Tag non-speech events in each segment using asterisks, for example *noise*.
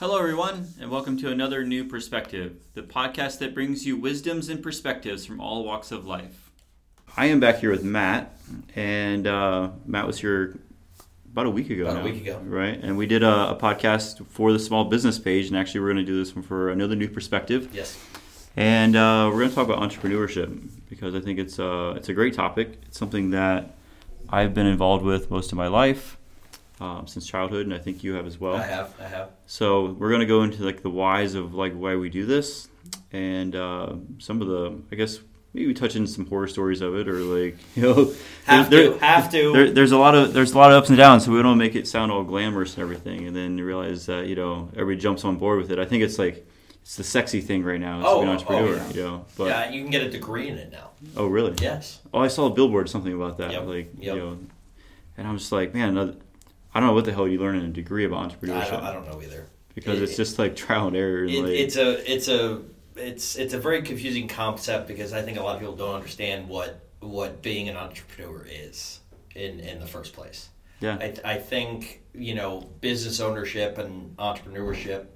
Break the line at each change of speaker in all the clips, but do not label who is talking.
Hello, everyone, and welcome to another New Perspective, the podcast that brings you wisdoms and perspectives from all walks of life. I am back here with Matt, and uh, Matt was here about a week ago.
About a week ago.
right? And we did a, a podcast for the small business page, and actually, we're going to do this one for another New Perspective.
Yes.
And uh, we're going to talk about entrepreneurship because I think it's uh, it's a great topic. It's something that I've been involved with most of my life um, since childhood, and I think you have as well.
I have. I have.
So we're gonna go into like the whys of like why we do this, and uh, some of the I guess maybe touch in some horror stories of it, or like *laughs* you know,
Have
there-
to. Have to.
there, there's a lot of there's a lot of ups and downs, so we don't make it sound all glamorous and everything, and then you realize that you know everybody jumps on board with it. I think it's like it's the sexy thing right now. It's
Oh,
an
oh,
entrepreneur,
yeah.
you know. But
yeah, you can get a degree in it now.
oh really?
Yes.
Oh, I saw a billboard something about that,
Yep,
like
yep.
you know, and I'm just like, man, uh, I don't know what the hell you learn in a degree about
I
entrepreneurship
don't, I don't know either.
because
It-
it's just like trial and error. And
It,
like,
it's a. It's a. It's it's a very confusing concept because I think a lot of people don't understand what what being an entrepreneur is in in the first place.
yeah.
I, I think you know business ownership and entrepreneurship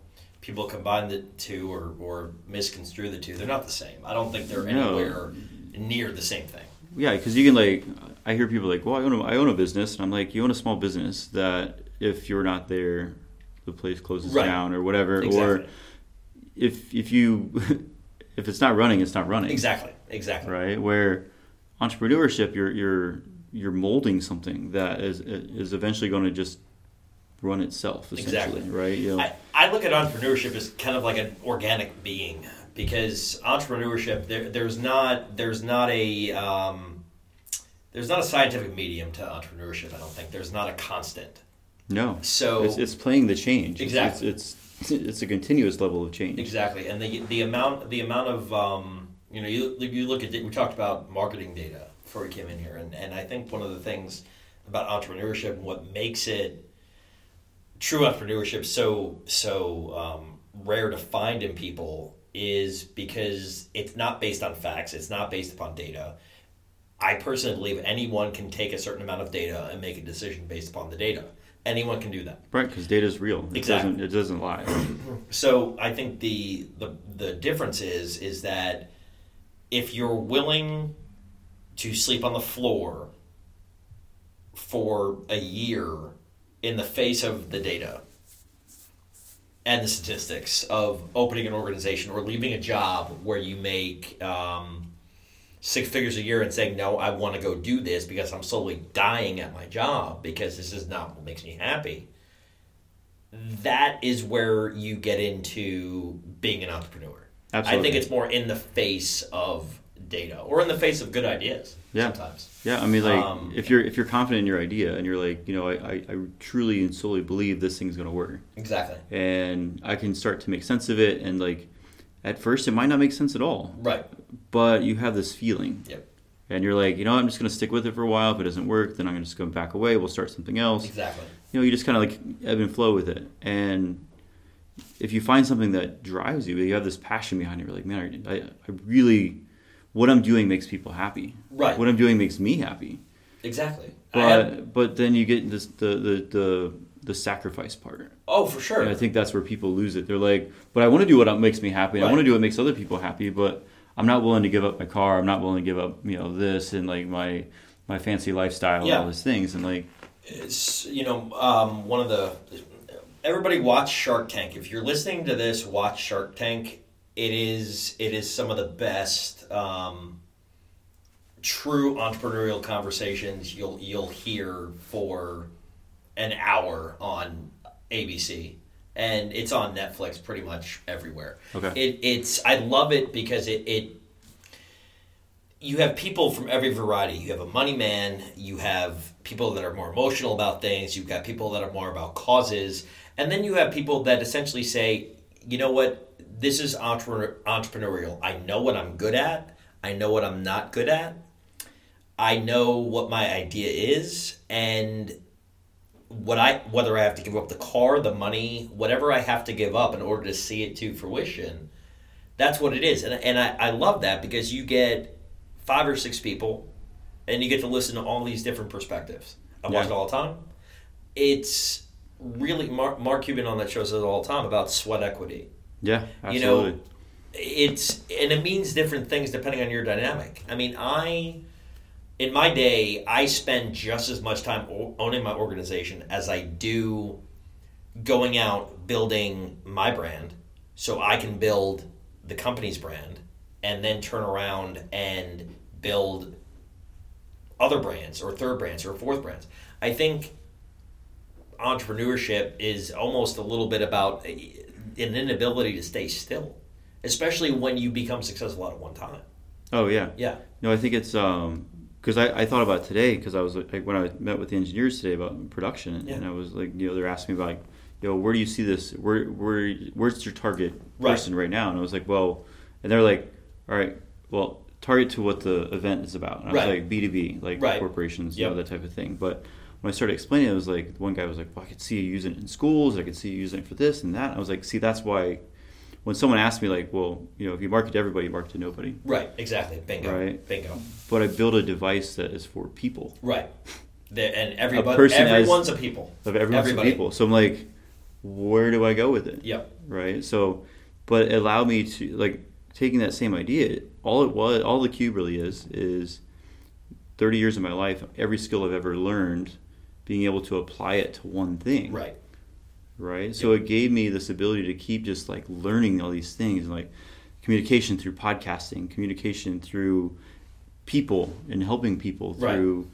people combine the two or, or misconstrue the two they're not the same i don't think they're
No.
anywhere near the same thing
Yeah, because you can like, I hear people like, well, I own a, I own a business, and I'm like, you own a small business that if you're not there, the place closes
Right.
down or whatever, or if if you *laughs* if it's not running, it's not running,
exactly exactly
right? Where entrepreneurship, you're you're you're molding something that is is eventually going to just run itself,
Exactly.
right? You know,
I, I look at entrepreneurship as kind of like an organic being because entrepreneurship there, there's not there's not a um, there's not a scientific medium to entrepreneurship i don't think there's not a constant
no,
so
it's, it's playing the change. It's-
Exactly.
it's, it's it's a continuous level of change.
Exactly, and the the amount the amount of um, you know you you look at we talked about marketing data before we came in here, and and I think one of the things about entrepreneurship and what makes it true entrepreneurship so so um, rare to find in people is because it's not based on facts, it's not based upon data. I personally believe anyone can take a certain amount of data and make a decision based upon the data. Anyone can do that.
Right, because data is real. It
Exactly.
doesn't it doesn't lie. *clears throat*
So I think the, the the difference is is that if you're willing to sleep on the floor for a year in the face of the data and the statistics of opening an organization or leaving a job where you make um, six figures a year and saying no i want to go do this because i'm slowly dying at my job because this is not what makes me happy. That is where you get into being an entrepreneur.
Absolutely.
i think it's more in the face of data or in the face of good ideas
Yeah.
sometimes.
Yeah, I mean, like
Um,
if you're if you're confident in your idea and you're like, you know, I, I, I truly and solely believe this thing's gonna work,
exactly.
And I can start to make sense of it, and like at first it might not make sense at all,
right
but you have this feeling,
Yep.
and you're like, you know, I'm just gonna stick with it for a while. If it doesn't work, then I'm gonna just go back away. We'll start something else.
exactly
You know, you just kind of like ebb and flow with it, and if you find something that drives you, you have this passion behind it. You're like, man, I, I really, what I'm doing makes people happy.
Right.
What I'm doing makes me happy.
exactly
But but then you get this the the the, the sacrifice part.
oh for sure
And I think that's where people lose it. They're like, but I want to do what makes me happy. And I want to do what makes other people happy. But I'm not willing to give up my car. I'm not willing to give up you know this and like my my fancy lifestyle and all these things. And like
it's you know um, one of the everybody watch Shark Tank. If you're listening to this, watch Shark Tank. It is it is some of the best um, true entrepreneurial conversations you'll you'll hear for an hour on ABC. And it's on Netflix pretty much everywhere.
Okay.
It, it's I love it because it, it you have people from every variety. You have a money man, you have people that are more emotional about things, you've got people that are more about causes, and then you have people that essentially say, you know what, this is entre- entrepreneurial. I know what I'm good at, I know what I'm not good at, I know what my idea is, and what I whether I have to give up the car, the money, whatever I have to give up in order to see it to fruition, that's what it is. And, and I, I love that because you get five or six people and you get to listen to all these different perspectives. I watch
Yeah.
it all the time. It's really Mark, Mark Cuban on that show says it all the time about sweat equity.
Yeah,
You
absolutely.
know, it's and it means different things depending on your dynamic. I mean, I in my day, I spend just as much time owning my organization as I do going out building my brand so I can build the company's brand and then turn around and build other brands or third brands or fourth brands. I think entrepreneurship is almost a little bit about an inability to stay still, especially when you become successful at one time.
oh yeah.
Yeah.
No, I think it's um because I, I thought about it today because I was like when I met with the engineers today about production
Yeah.
and I was like you know they're asking me about like you know where do you see this where where where's your target person right now and I was like well and they're like all right well target to what the event is about and I was
Right.
like B two B like
Right.
corporations you know that type of thing but when I started explaining it, it was like one guy was like well I could see you using it in schools I could see you using it for this and that I was like see that's why when someone asked me like well you know if you market to everybody you market to nobody
Right. Exactly. Bingo.
Right.
Bingo.
but I build a device that is for people.
Right. There, and everybody,
person as-
everyone's a people.
Of everyone's
Everybody.
people. So I'm like, where do I go with it?
Yep.
Right. So, but it allowed me to like taking that same idea. All it was, all the cube really is, is 30 years of my life, every skill I've ever learned, being able to apply it to one thing.
Right.
Right? So it gave me this ability to keep just like learning all these things, like communication through podcasting, communication through people and helping people
Right.
through,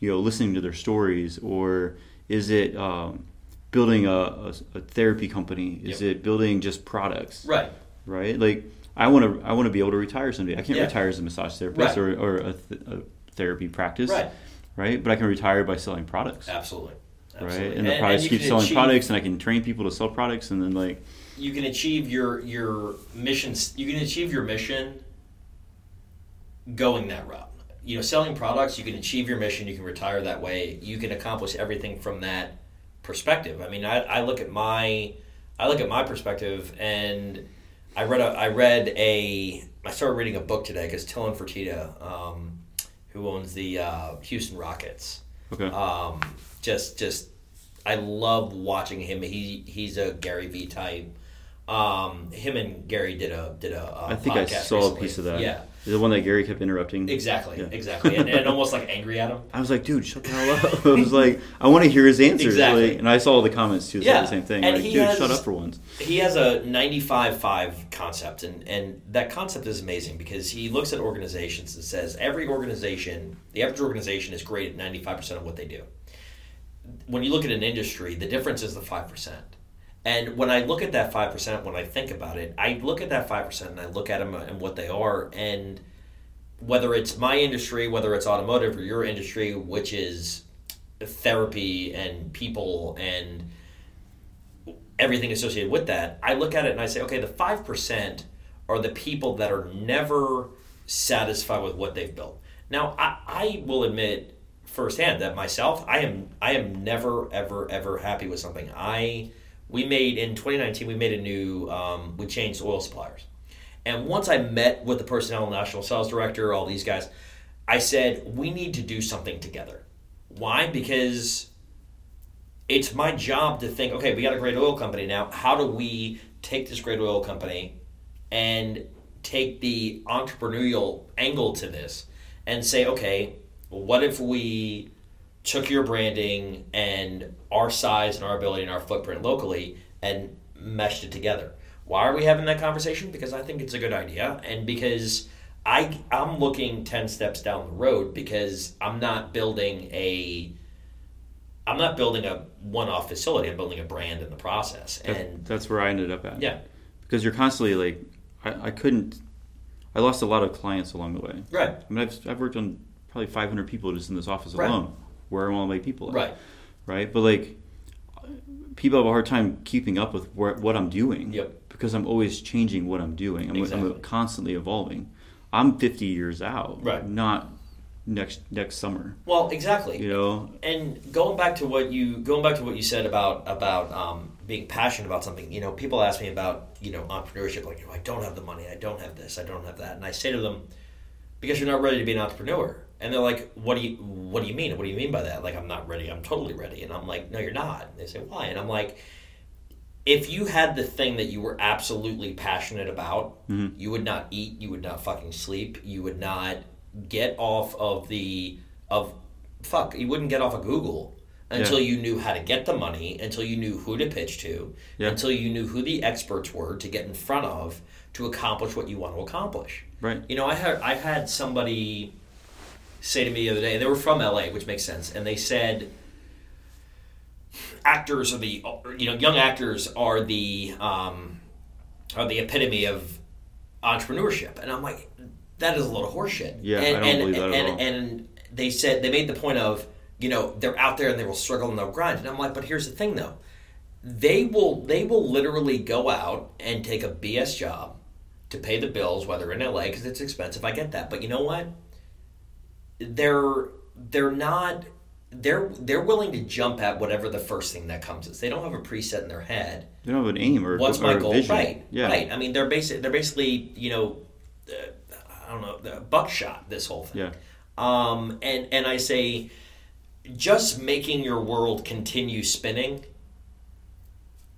you know, listening to their stories, or is it um, building a, a, a therapy company? Is
Yep.
it building just products?
Right.
Right? Like I want to, I want to be able to retire someday. I can't
Yeah.
retire as a massage therapist
Right.
or, or a, th- a therapy practice.
Right.
Right. But I can retire by selling products
Absolutely.
Right?
Absolutely.
And the products
you
keep selling
achieve-
products, and I can train people to sell products, and then like,
You can achieve your your mission. You can achieve your mission going that route. You know, selling products. You can achieve your mission. You can retire that way. You can accomplish everything from that perspective. I mean, I, I look at my I look at my perspective, and I read a I read a I started reading a book today because Tilman Fertitta, um, who owns the uh, Houston Rockets,
okay,
um, just just I love watching him. He he's a Gary V type. Um, him and Gary did a did a.
I think I saw
recently.
a piece of that.
Yeah,
the one that Gary kept interrupting.
exactly,
Yeah.
exactly, and, and almost like angry at him. *laughs*
I was like, dude, shut the hell up. *laughs* I was like, I want to hear his answers.
Exactly.
Like, and I saw all the comments too. Yeah,
Yeah,
the same thing.
and
like, dude,
has-
shut up for once.
He has a 95-5 concept, and, and that concept is amazing because he looks at organizations and says every organization, the average organization is great at 95% of what they do. When you look at an industry, the difference is the 5%. And when I look at that 5%, when I think about it, I look at that 5% and I look at them and what they are, and whether it's my industry, whether it's automotive or your industry, which is therapy and people and everything associated with that, I look at it and I say, okay, the 5% are the people that are never satisfied with what they've built. Now, I, I will admit firsthand that myself, I am I am never ever ever happy with something. I we made in 2019 we made a new um, we changed oil suppliers, and once I met with the Pennzoil national sales director, all these guys, I said we need to do something together. Why? Because it's my job to think, okay, we got a great oil company now. How do we take this great oil company and take the entrepreneurial angle to this and say, okay, what if we took your branding and our size and our ability and our footprint locally and meshed it together? Why are we having that conversation? Because I think it's a good idea and because I I'm looking 10 steps down the road because I'm not building a I'm not building a one-off facility. I'm building a brand in the process. And
that's where I ended up at.
yeah,
because you're constantly like, I, I couldn't. I lost a lot of clients along the way.
right,
I mean, I've, I've worked on probably 500 people just in this office
Right.
alone, where want to make people at.
right,
right? But like, people have a hard time keeping up with where, what I'm doing.
Yep.
Because I'm always changing what I'm doing. I'm,
Exactly.
I'm constantly evolving. I'm 50 years out.
Right.
Not next next summer.
Well, exactly.
You know.
And going back to what you going back to what you said about about um, being passionate about something, you know, people ask me about you know entrepreneurship, like you know, I don't have the money, I don't have this, I don't have that, and I say to them, because you're not ready to be an entrepreneur. And they're like, "What do you What do you mean? What do you mean by that? Like, I'm not ready. I'm totally ready." And I'm like, "No, you're not." And they say, "Why?" And I'm like, "If you had the thing that you were absolutely passionate about,
Mhm.
you would not eat. You would not fucking sleep. You would not get off of the of fuck. You wouldn't get off of Google." Until you knew how to get the money, until you knew who to pitch to,
Yeah.
until you knew who the experts were to get in front of to accomplish what you want to accomplish.
Right.
You know, I had I've had somebody say to me the other day, and they were from LA, which makes sense, and they said actors are the you know young actors are the um, are the epitome of entrepreneurship, and I'm like, that is a lot of horseshit.
Yeah, I
and,
don't
and,
believe that at
and,
all.
and they said they made the point of you know they're out there and they will struggle and they'll grind, and I'm like, but here's the thing though, they will they will literally go out and take a BS job to pay the bills, whether in LA because it's expensive. I get that, but you know what? They're they're not they're they're willing to jump at whatever the first thing that comes is. They don't have a preset in their head.
They don't have an aim or
What's
or
my goal?
vision.
Right,
Yeah.
right. I mean, they're basic. They're basically you know, uh, I don't know, the buckshot. This whole thing.
Yeah.
Um, and and I say, just making your world continue spinning,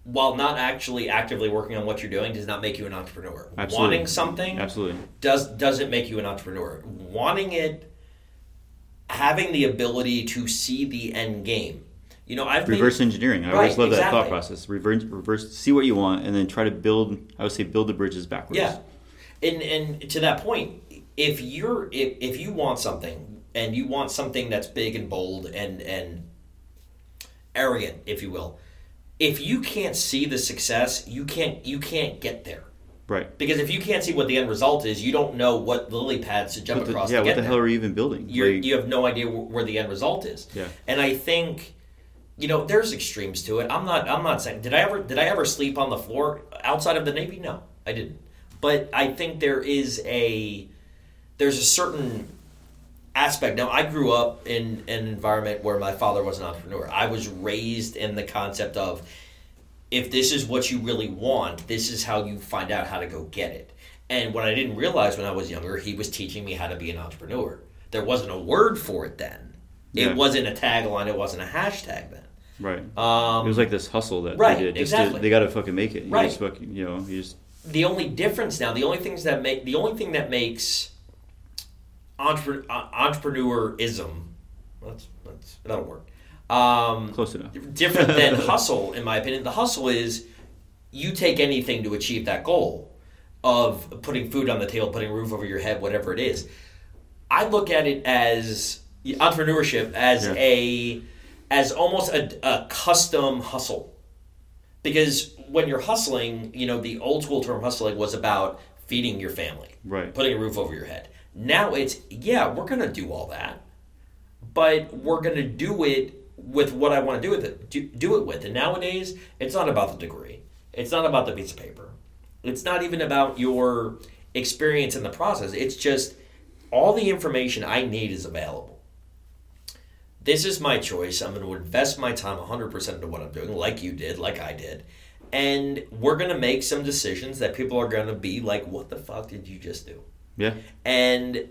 while not actually actively working on what you're doing, does not make you an entrepreneur.
Absolutely.
Wanting something
Absolutely.
does doesn't make you an entrepreneur. Wanting it, having the ability to see the end game. You know, I've made-
Reverse engineering. I
Right,
always love that thought process. Reverse, reverse, see what you want, and then try to build. I would say build the bridges backwards.
Yeah, and and to that point, if you're if, if you want something and you want something that's big and bold and and arrogant, if you will, if you can't see the success, you can't you can't get there.
Right.
Because if you can't see what the end result is, you don't know what lily pads to jump
What the-
across.
yeah. What the
there.
hell are you even building? Like,
you have no idea where the end result is.
Yeah.
And I think, you know, there's extremes to it. I'm not. I'm not saying. Did I ever? Did I ever sleep on the floor outside of the Navy? No, I didn't. But I think there is a there's a certain aspect. Now, I grew up in an environment where my father was an entrepreneur. I was raised in the concept of if this is what you really want, this is how you find out how to go get it. And what I didn't realize when I was younger, he was teaching me how to be an entrepreneur. There wasn't a word for it then.
Yeah.
It wasn't a tagline. It wasn't a hashtag then.
right.
Um,
it was like this hustle that
right,
they did. Just
exactly.
to, they got to fucking make it. You
Right.
Just fucking, you know. You just
the only difference now, the only things that make the only thing that makes entre- uh, entrepreneurism that's that's that'll work. Um,
close enough.
different *laughs* than hustle, in my opinion. The hustle is you take anything to achieve that goal of putting food on the table, putting a roof over your head, whatever it is. I look at it as entrepreneurship as
Yeah.
a as almost a, a custom hustle because when you're hustling, you know the old school term hustling was about feeding your family,
Right.
putting a roof over your head. Now it's yeah, we're gonna do all that, but we're gonna do it with what I want to do with it. Do, do it with. And nowadays, it's not about the degree. It's not about the piece of paper. It's not even about your experience in the process. It's just all the information I need is available. This is my choice. I'm going to invest my time 100% into what I'm doing, like you did, like I did. And we're going to make some decisions that people are going to be like, what the fuck did you just do?
Yeah.
And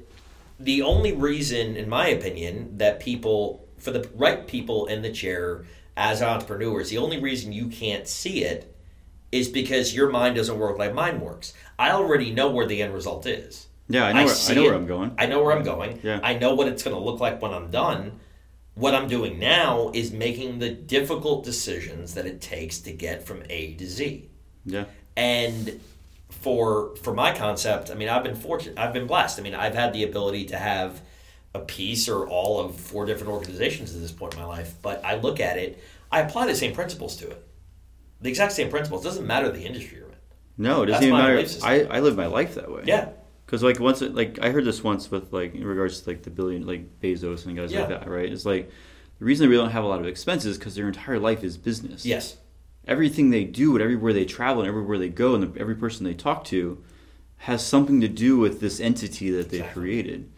the only reason, in my opinion, that people, for the right people in the chair as entrepreneurs, the only reason you can't see it is because your mind doesn't work like mine works. I already know where the end result is.
Yeah. I know. where, I know where I'm going.
I know where I'm going.
Yeah.
I know what it's going to look like when I'm done. What I'm doing now is making the difficult decisions that it takes to get from A to Z.
Yeah.
And for for my concept, I mean, I've been fortunate. I've been blessed. I mean, I've had the ability to have a piece or all of four different organizations at this point in my life. But I look at it, I apply the same principles to it. The exact same principles. It doesn't matter the industry you're in.
No, it doesn't even matter. I, I live my life that way.
Yeah.
Because like once it, like I heard this once with like in regards to like the billion like Bezos and guys
Yeah.
like that, right? It's like the reason they really don't have a lot of expenses because their entire life is business.
Yes.
Everything they do and everywhere they travel and everywhere they go and the, every person they talk to has something to do with this entity that they
Exactly.
created.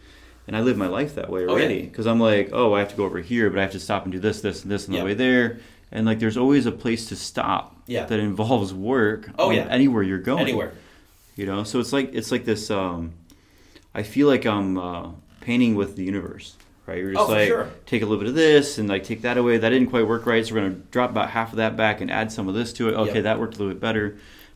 And I live my life that way
Oh, yeah.
already because I'm like, oh, I have to go over here, but I have to stop and do this, this, and this on
Yeah.
the way there. And like, there's always a place to stop
Yeah.
that involves work.
Oh, yeah.
anywhere you're going
Anywhere.
you know so it's like it's like this um i feel like i'm uh painting with the universe, right? You're
Oh,
just
for
like
sure.
take a little bit of this and like take that away. That didn't quite work right, so we're gonna drop about half of that back and add some of this to it. Okay,
Yep.
that worked a little bit better,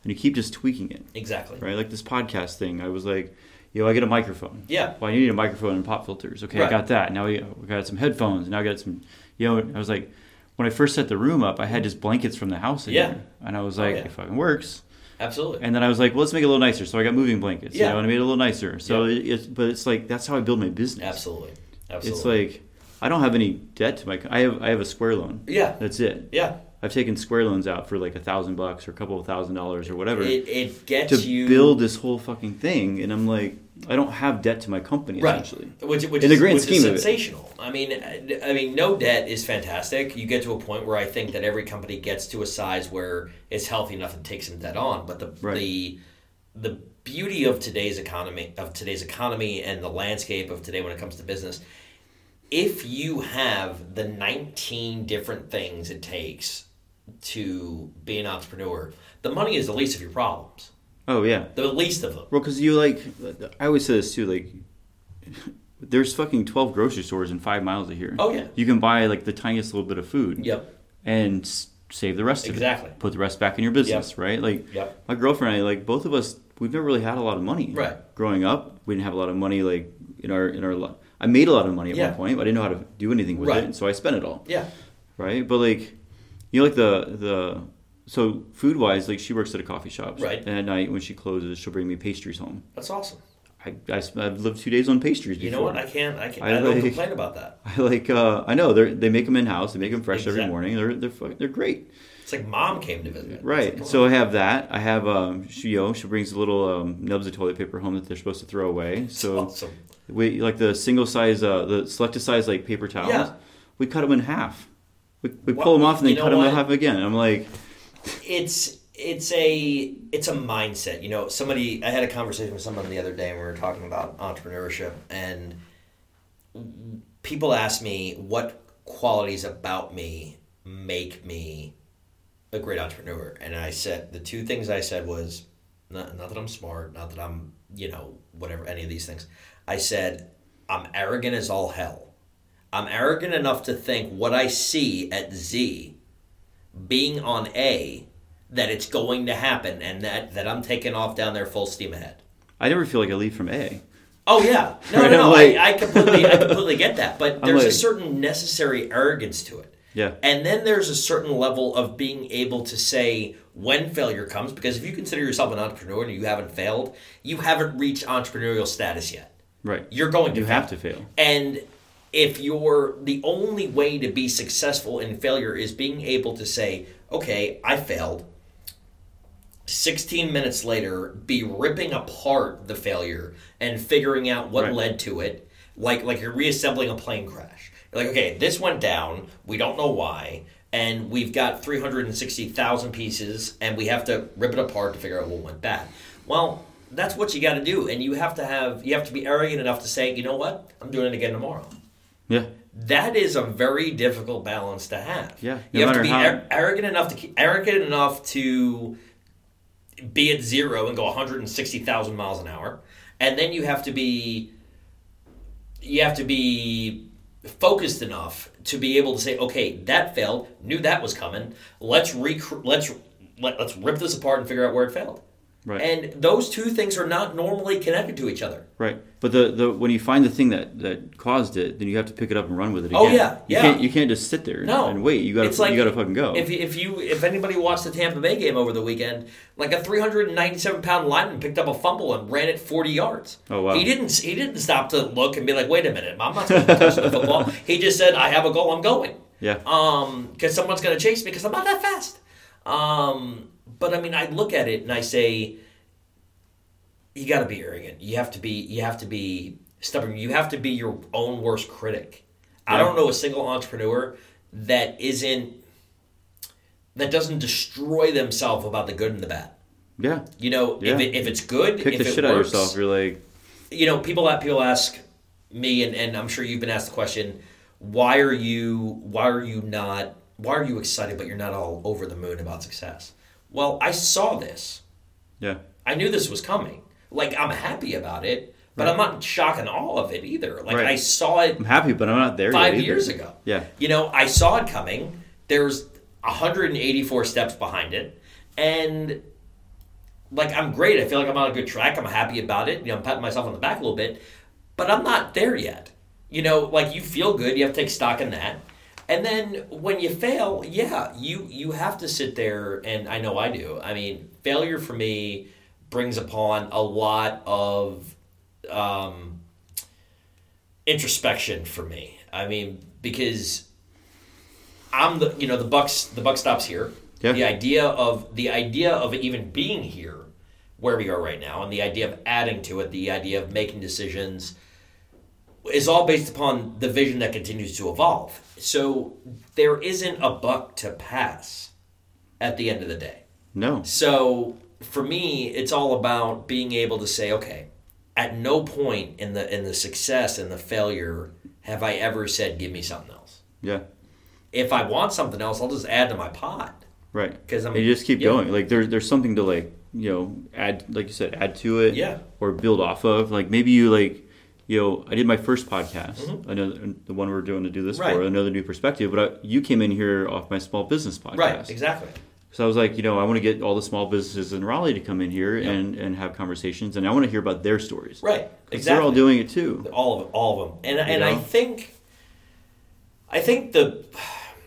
and you keep just tweaking it,
Exactly.
right? Like this podcast thing, I was like, yo, I get a microphone.
Yeah.
Well, you need a microphone and pop filters. Okay, I got that. Now we, got some headphones. Now I got some, you know, I was like, when I first set the room up, I had just blankets from the house in
Yeah.
And I was
Oh,
like,
yeah.
it fucking works.
Absolutely.
And then I was like, well, let's make it a little nicer. So I got moving blankets.
Yeah.
You know, and I made it a little nicer. So
Yeah.
it, it's, but it's like, that's how I build my business.
Absolutely. Absolutely.
It's like, I don't have any debt to my, I have, I have a square loan.
yeah.
That's it.
Yeah.
I've taken square loans out for like a thousand bucks or a couple of thousand dollars or whatever
It, it gets
to
you
build this whole fucking thing. And I'm like, I don't have debt to my company
Right.
essentially.
Which, which
In the
is,
grand scheme of it.
sensational. I mean, I mean, no debt is fantastic. You get to a point where I think that every company gets to a size where it's healthy enough to take some debt on. But the
Right.
the the beauty of today's economy of today's economy and the landscape of today when it comes to business, if you have the nineteen different things it takes to be an entrepreneur, the money is the least of your problems.
Oh yeah.
The least of them.
Well, because you like, I always say this too. Like, *laughs* there's fucking twelve grocery stores in five miles of here.
Oh, yeah.
You can buy like the tiniest little bit of food.
Yep.
And save the rest
Exactly.
of it. Put the rest back in your business, right? Like,
Yep.
my girlfriend and I, like both of us, we've never really had a lot of money.
Right.
Growing up, we didn't have a lot of money. Like in our in our, li- I made a lot of money at
Yeah.
one point, but I didn't know how to do anything with
Right.
it, so I spent it all.
Yeah.
Right. But like, you know, like the the so food wise, like she works at a coffee shop.
Right.
And at night when she closes, she'll bring me pastries home.
That's awesome.
I, I, have lived two days on pastries
You
before.
know what? I can't. I can't.
I
I, don't
like-
complain about that. *laughs*
I like. Uh, I know they they make them in house. They make them fresh every morning. They're they're they're great.
It's like mom came to visit.
Right.
like,
So I have that. I have um, she you know, she brings little um, nubs of toilet paper home that they're supposed to throw away. So
awesome.
we like the single size, uh, the selected size like paper towels.
Yeah.
We cut them in half. We, we
Well,
pull them off and then cut them half again. I'm like,
It's it's a it's a mindset. You know, somebody. I had a conversation with someone the other day, and we were talking about entrepreneurship, and people ask me what qualities about me make me a great entrepreneur, and I said the two things I said was not, not that I'm smart, not that I'm you know whatever any of these things. I said I'm arrogant as all hell. I'm arrogant enough to think what I see at Z being on A that it's going to happen and that, that I'm taking off down there full steam ahead.
I never feel like I leave from A.
Oh yeah, *laughs* no,
Right,
no, no.
Like-
I, I completely, I completely get that. But there's a certain necessary arrogance to it,
Yeah.
and then there's a certain level of being able to say when failure comes. Because if you consider yourself an entrepreneur and you haven't failed, you haven't reached entrepreneurial status yet.
Right.
You're going to
You
fail.
have to fail.
And if you're the only way to be successful in failure is being able to say, okay, I failed. 16 minutes later, be ripping apart the failure and figuring out what
Right.
led to it, like like you're reassembling a plane crash. You're like, okay, this went down. We don't know why, and we've got 360,000 pieces, and we have to rip it apart to figure out what went bad. Well, that's what you got to do, and you have to have you have to be arrogant enough to say, you know what, I'm doing it again tomorrow.
Yeah.
That is a very difficult balance to have.
Yeah,
you have to be
how-
ar- arrogant enough to keep, arrogant enough to be at zero and go 160,000 miles an hour, and then you have to be you have to be focused enough to be able to say, okay, that failed. Knew that was coming. Let's rec- let's let, let's rip this apart and figure out where it failed.
Right.
And those two things are not normally connected to each other.
Right, but the, the when you find the thing that, that caused it, then you have to pick it up and run with it again.
Oh, yeah,
you
yeah.
can't you can't just sit there
No,
and wait. You gotta
It's like-
you gotta fucking go.
If you- if you if anybody watched the Tampa Bay game over the weekend, like a 397 pound lineman picked up a fumble and ran it 40 yards.
Oh, wow.
He didn't he didn't stop to look and be like, wait a minute, I'm not supposed to touch the football. *laughs* He just said, I have a goal, I'm going.
yeah,
Um, because someone's gonna chase me because I'm not that fast. Um, but I mean, I look at it and I say, you got to be arrogant. You have to be. You have to be stubborn. You have to be your own worst critic. I don't know a single entrepreneur that isn't that doesn't destroy themselves about the good and the bad.
yeah.
You know,
Yeah.
if, it, if it's good,
Kick
if
the
it
shit out of yourself. You're like,
you know, people people ask me, and, and I'm sure you've been asked the question, why are you why are you not why are you excited, but you're not all over the moon about success? Well, I saw this.
yeah,
I knew this was coming. Like I'm happy about it, But
Right.
I'm not shocked in all of it either. Like
Right.
I saw it
I'm happy, but I'm not there
five years ago.
Yeah.
You know, I saw it coming. There's 184 steps behind it, and like I'm great. I feel like I'm on a good track. I'm happy about it. You know, I'm patting myself on the back a little bit, but I'm not there yet. You know, like you feel good. You have to take stock in that. And then when you fail, yeah, you you have to sit there, and I know I do. I mean, failure for me brings upon a lot of um, introspection for me. I mean, because I'm the you know the bucks the buck stops here.
Yeah.
The idea of the idea of even being here where we are right now and the idea of adding to it, the idea of making decisions is all based upon the vision that continues to evolve. So there isn't a buck to pass at the end of the day.
No.
So for me, it's all about being able to say, okay, at no point in the in the success and the failure have I ever said, give me something else.
Yeah.
If I want something else, I'll just add to my pot.
Right.
'Cause I'm-
and you just keep
yeah.
going. Like there's there's something to like you know add like you said add to it.
Yeah.
Or build off of. Like maybe you like you know I did my first podcast. Another the one we're doing to do this
Mm-hmm. Right.
for another new perspective. But I, you came in here off my small business podcast.
Right, exactly.
So I was like, you know, I want to get all the small businesses in Raleigh to come in here
Yep.
and, and have conversations, and I want to hear about their stories.
right? exactly.
They're all doing it too.
all of all of them and and I think I think the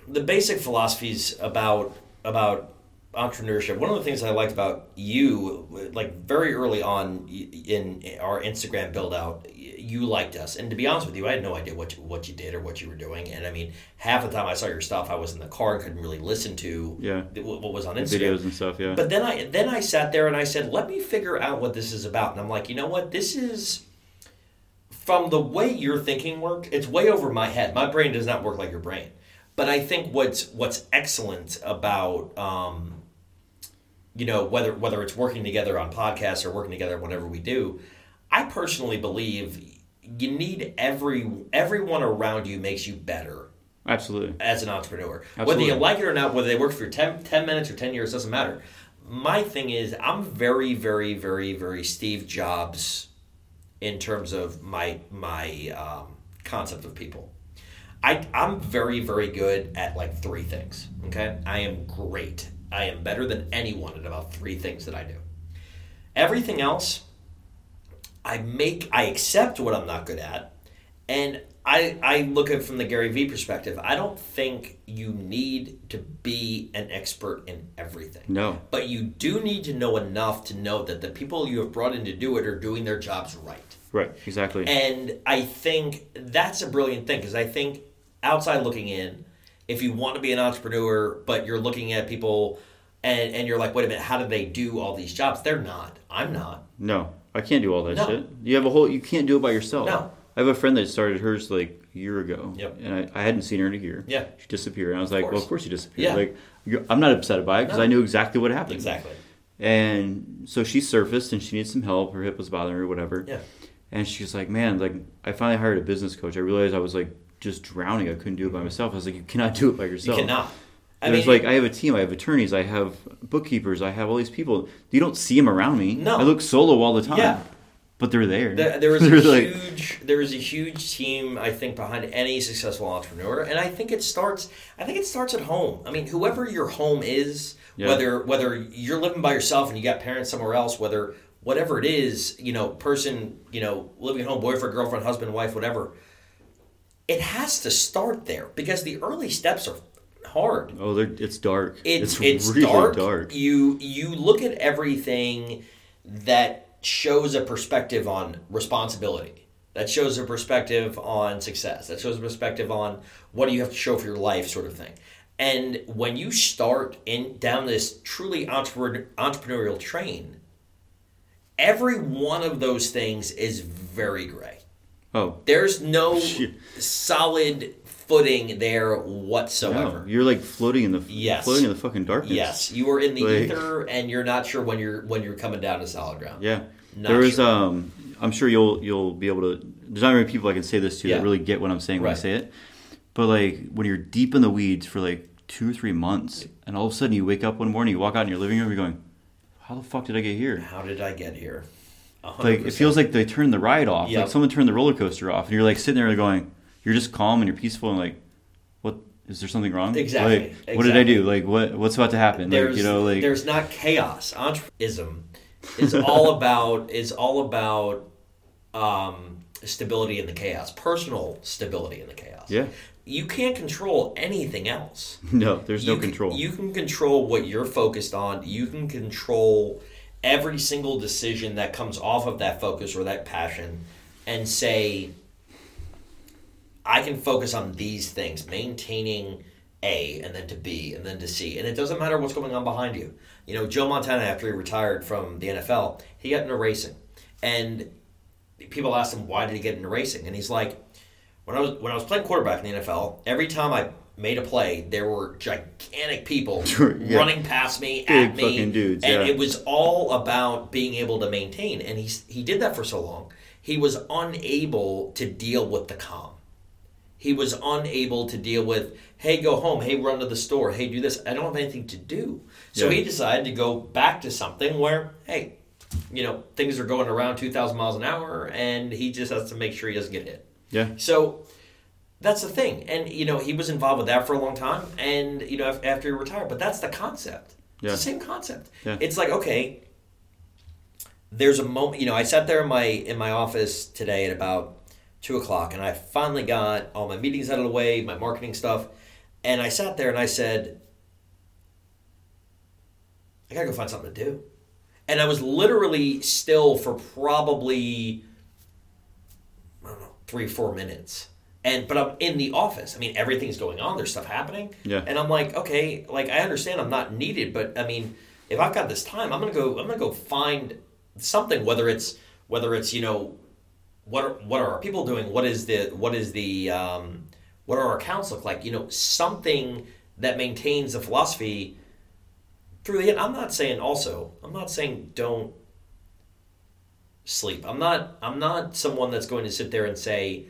the basic philosophies about about entrepreneurship one of the things I liked about you like very early on in our Instagram build out you liked us and to be honest with you I had no idea what you, what you did or what you were doing and I mean half the time I saw your stuff I was in the car and couldn't really listen to
Yeah.
what what was on Instagram
Videos and stuff. Yeah.
but then I then I sat there and I said, let me figure out what this is about. And I'm like, you know what? This is from the way your thinking worked, it's way over my head. My brain does not work like your brain. But I think what's what's excellent about um, you know whether whether it's working together on podcasts or working together whatever we do, I personally believe you need every everyone around you makes you better
Absolutely.
as an entrepreneur. Whether you like it or not, whether they work for 10, 10 minutes or 10 years, doesn't matter. My thing is, I'm very, very, very, very Steve Jobs in terms of my my um, concept of people. I, I'm very, very good at like three things. Okay, I am great. I am better than anyone at about three things that I do. Everything else, I make, I accept what I'm not good at, and I, I look at it from the Gary Vee perspective. I don't think you need to be an expert in everything.
No.
But you do need to know enough to know that the people you have brought in to do it are doing their jobs right.
Right. Exactly.
And I think that's a brilliant thing because I think outside looking in, if you want to be an entrepreneur, but you're looking at people and, and you're like, wait a minute, how do they do all these jobs? They're not. I'm not.
no, I can't do all that
No.
shit. You have a whole. You can't do it by yourself.
No.
I have a friend that started hers like a year ago.
Yep.
And I, I hadn't seen her in a year.
Yeah.
She disappeared. And I was like, well, of course she disappeared.
Yeah.
Like, you're, I'm not upset about it because
No.
I knew exactly what happened.
Exactly.
And so she surfaced and she needed some help. Her hip was bothering her, whatever.
Yeah.
And she's like, man, like I finally hired a business coach. I realized I was like just drowning. I couldn't do it by myself. I was like, you cannot do it by yourself.
You cannot. I
There's
mean,
like I have a team. I have attorneys. I have bookkeepers. I have all these people. You don't see them around me.
No.
I look solo all the time.
Yeah.
But they're there.
There, there is *laughs* a
like-
huge, there is a huge team, I think, behind any successful entrepreneur, and I think it starts. I think it starts at home. I mean, whoever your home is,
Yeah.
whether whether you're living by yourself and you got parents somewhere else, whether whatever it is, you know, person, you know, living at home, boyfriend, girlfriend, husband, wife, whatever. It has to start there because the early steps are hard.
oh, it's dark.
It's it's,
really
dark.
dark.
You you look at everything that shows a perspective on responsibility. That shows a perspective on success. That shows a perspective on what do you have to show for your life, sort of thing. And when you start in down this truly entrepreneur, entrepreneurial train, every one of those things is very gray.
Oh,
There's no
Shit.
solid footing there whatsoever.
no. You're like floating in the
Yes.
floating in the fucking darkness.
Yes, you are in the
Like-
ether, and you're not sure when you're when you're coming down to solid ground.
Yeah.
Not
there was
sure.
um I'm sure you'll you'll be able to there's not many people I can say this to
Yeah.
that really get what I'm saying when I say it. But like when you're deep in the weeds for like two or three months and all of a sudden you wake up one morning, you walk out in your living room, you're going, How the fuck did I get here?
How did I get here?
like it feels like they turned the ride off.
Yep.
Like someone turned the roller coaster off, and you're like sitting there going, you're just calm and you're peaceful and like, what is there something wrong?
Exactly,
Like, what did I do? Like what what's about to happen?
there's
like you know like
there's not chaos. Entrepreneurism is all *laughs* about is all about um, stability in the chaos, personal stability in the chaos.
yeah.
You can't control anything else. *laughs*
No, there's no
you can-
control.
you can control what you're focused on. You can control every single decision that comes off of that focus or that passion and say, I can focus on these things, maintaining A and then to B and then to C. And it doesn't matter what's going on behind you. You know, Joe Montana, after he retired from the NFL, he got into racing. And people asked him, why did he get into racing? And he's like, when I was when I was playing quarterback in the NFL, every time I made a play, there were gigantic people *laughs*
yeah.
running past me,
Big
at me,
dudes,
and
yeah.
it was all about being able to maintain. And he he did that for so long, he was unable to deal with the calm. He was unable to deal with, hey, go home, hey, run to the store, hey, do this. I don't have anything to do. So
Yeah.
he decided to go back to something where, hey, you know, things are going around 2,000 miles an hour, and he just has to make sure he doesn't get hit.
yeah.
So that's the thing. And, you know, he was involved with that for a long time, and, you know, after he retired. But that's the concept.
Yeah.
It's the same concept.
Yeah.
It's like, okay, there's a moment, you know, I sat there in my in my office today at about two o'clock, and I finally got all my meetings out of the way, my marketing stuff, and I sat there and I said, I gotta go find something to do. And I was literally still for probably I don't know, three, four minutes. And but I'm in the office. I mean, everything's going on. There's stuff happening.
Yeah.
And I'm like, okay, like I understand I'm not needed, but I mean, if I've got this time, I'm gonna go. I'm gonna go find something. Whether it's whether it's you know, what are, what are our people doing? What is the what is the um, what are our accounts look like? You know, something that maintains the philosophy through the end. I'm not saying also. I'm not saying don't sleep. I'm not. I'm not someone that's going to sit there and say,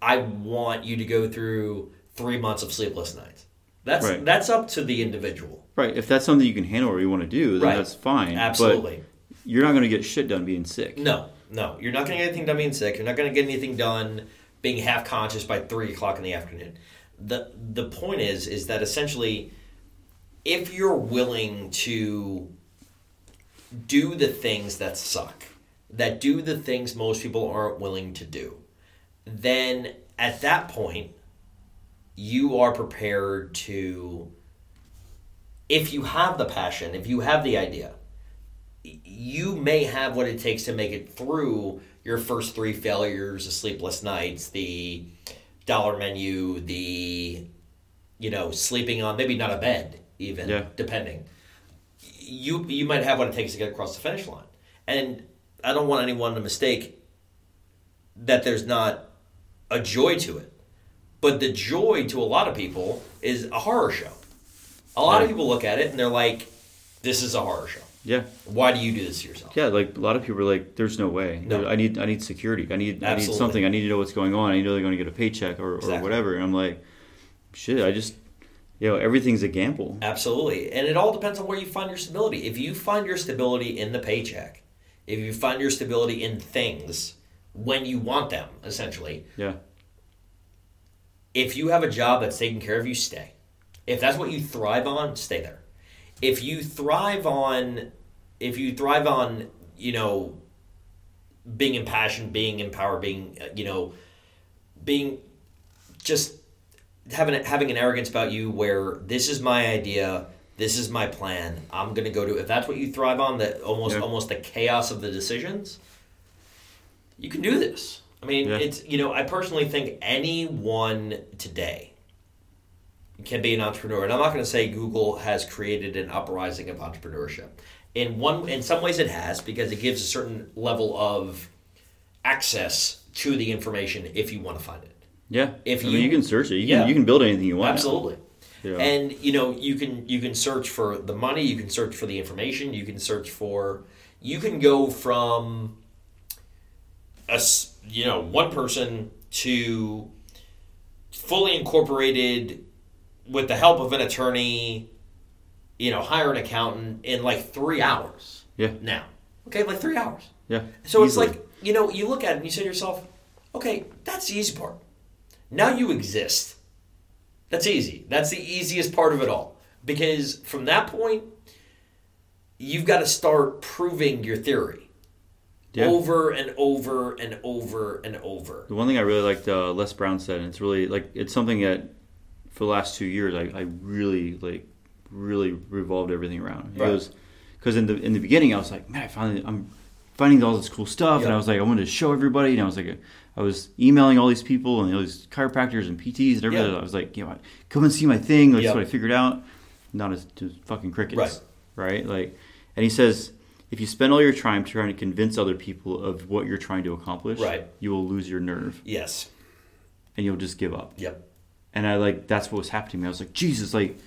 I want you to go through three months of sleepless nights. That's
Right.
that's up to the individual.
Right. If that's something you can handle or you want to do, then
Right.
that's fine.
Absolutely.
But you're not going to get shit done being sick.
No, no, you're not going to get anything done being sick. You're not going to get anything done being half conscious by three o'clock in the afternoon. the The point is, is that essentially, if you're willing to do the things that suck, that do the things most people aren't willing to do, then at that point, you are prepared to. If you have the passion, if you have the idea, you may have what it takes to make it through your first three failures, the sleepless nights, the dollar menu, the you know sleeping on maybe not a bed even
Yeah.
depending. You you might have what it takes to get across the finish line, and I don't want anyone to mistake that there's not a joy to it, but the joy to a lot of people is a horror show. A lot of people look at it and they're like, "This is a horror show."
Yeah.
Why do you do this to yourself?
Yeah, like a lot of people are like, "There's no way.
No.
I need, I need security. I need, I need something. I need to know what's going on. I need to know they're going to get a paycheck or, or whatever." And I'm like, "Shit, I just, you know, everything's a gamble."
Absolutely. And it all depends on where you find your stability. If you find your stability in the paycheck, if you find your stability in things when you want them, essentially,
Yeah,
if you have a job that's taking care of you, stay. If that's what you thrive on, stay there. If you thrive on, if you thrive on, you know, being impassioned, being empowered, being, uh, you know, being just having having an arrogance about you where this is my idea, this is my plan. I'm gonna go to. If that's what you thrive on, that almost
Yeah.
almost the chaos of the decisions, you can do this. I mean,
Yeah.
it's you know, I personally think anyone today can be an entrepreneur, and I'm not going to say Google has created an uprising of entrepreneurship. In one, in some ways, it has because it gives a certain level of access to the information if you want to find it.
yeah.
If
I mean,
you-
you can search it. You
Yeah.
can, you can build anything you want.
Absolutely.
Yeah.
And you know, you can you can search for the money, you can search for the information, you can search for you can go from a you know, one person to fully incorporated with the help of an attorney, you know, hire an accountant in like 3 hours
Yeah.
now. Okay, like three hours.
Yeah.
So
easily.
it's like, you know, you look at it and you say to yourself, okay, that's the easy part. Now you exist. That's easy. That's the easiest part of it all. Because from that point, you've got to start proving your theory
Yeah.
over and over and over and over.
The one thing I really liked uh, Les Brown said, and it's really like it's something that for the last two years I, I really like really revolved everything around.
Right.
goes because in the in the beginning I was like, man, I finally I'm finding all this cool stuff, and I was like, I wanted to show everybody, and I was like, I was emailing all these people and all these chiropractors and PTs and everything.
Yeah.
I was like, you know, come and see my thing. Like,
Yep.
That's what I figured out. Not as fucking crickets,
Right.
right? Like, and he says. If you spend all your time trying to convince other people of what you're trying to accomplish,
Right.
you will lose your nerve
Yes.
and you'll just give up.
Yep.
And I like that's what was happening to me. I was like, Jesus, like,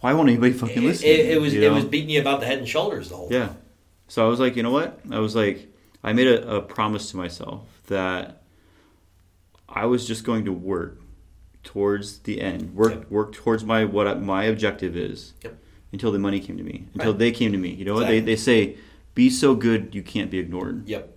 why won't anybody fucking
It,
listen? to
it, it was
You
it was beating you about the head and shoulders the whole time.
yeah. So I was like, you know what? I was like, I made a, a promise to myself that I was just going to work towards the end, work
Yep.
work towards my what I- my objective is,
Yep.
until the money came to me, until
Right.
they came to me. You know what they they say? Be so good you can't be ignored.
Yep.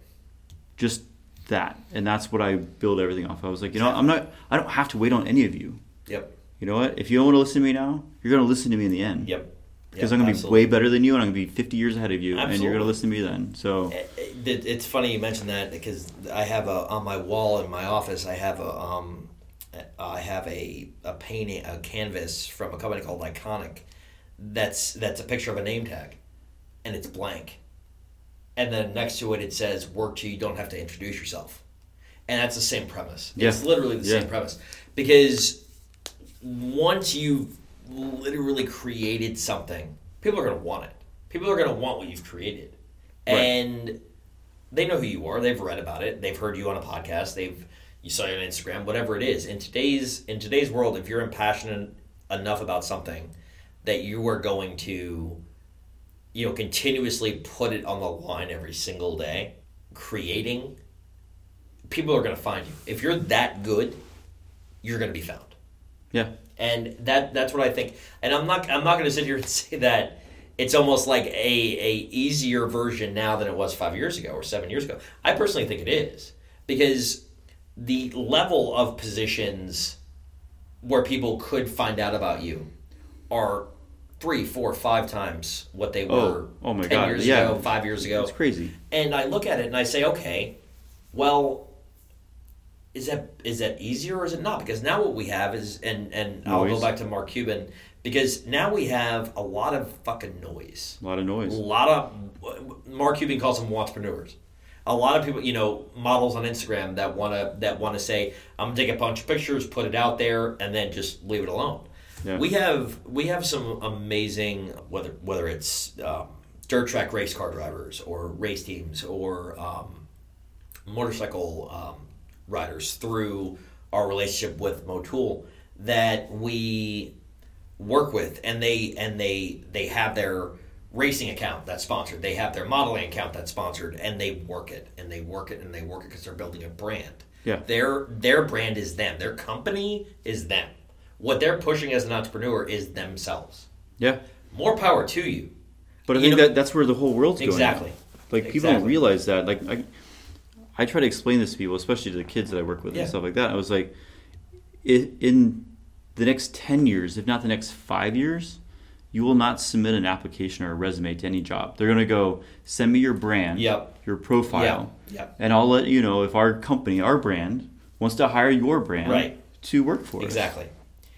Just that, and that's what I build everything off. I was like, you know, I'm not. I don't have to wait on any of you.
Yep.
You know what? If you don't want to listen to me now, you're going to listen to me in the end.
Yep.
Because
Yep,
I'm going to be way better than you, and I'm going to be 50 years ahead of you, and you're going to listen to me then. So
It- it- It's funny you mentioned that because I have a on my wall in my office. I have a um, eh, I have a a painting a canvas from a company called Iconic. That's that's a picture of a name tag, and it's blank. And then next to it, it says "Work till you don't have to introduce yourself," and that's the same premise. It's literally the
Yeah.
same premise because once you've literally created something, people are going to want it. People are going to want what you've created,
Right.
and they know who you are. They've read about it. They've heard you on a podcast. They've you saw you on Instagram. Whatever it is in today's in today's world, if you're impassionate enough about something that you are going to, you know, continuously put it on the line every single day, creating, people are going to find you. If you're that good, you're going to be found
yeah,
and that that's what I think. And I'm not I'm not going to sit here and *laughs* say that it's almost like a a easier version now than it was five years ago or seven years ago. I personally think it is because the level of positions where people could find out about you are three, four, five times what they oh, were
Oh, oh my
ten
God,
years
yeah.
ago, five years ago.
it's crazy.
And I look at it and I say, okay, well, is that is that easier or is it not? Because now what we have is, and and I'll go back to Mark Cuban because now we have a lot of fucking noise,
A lot of noise.
a lot of Mark Cuban calls them entrepreneurs. A lot of people, you know, models on Instagram that wanna that wanna say, I'm gonna take a bunch of pictures, put it out there, and then just leave it alone.
Yeah.
We have we have some amazing whether whether it's um, dirt track race car drivers or race teams or um, motorcycle um, riders through our relationship with Motul that we work with, and they and they they have their racing account that's sponsored. They have their modeling account that's sponsored, and they work it and they work it and they work it because they're building a brand.
Yeah.
Their their brand is them. Their company is them. What they're pushing as an entrepreneur is themselves.
Yeah.
More power to you.
But I
You
think
know-
that that's where the whole world's going.
Exactly.
Like people don't realize that. Like I, I try to explain this to people, especially to the kids that I work with
Yeah.
and stuff like that. I was like, in the next ten years, if not the next five years, you will not submit an application or a resume to any job. They're gonna go send me your brand,
Yep.
your profile,
Yeah. Yep.
and I'll let you know if our company, our brand, wants to hire your brand
Right.
to work for us
Exactly.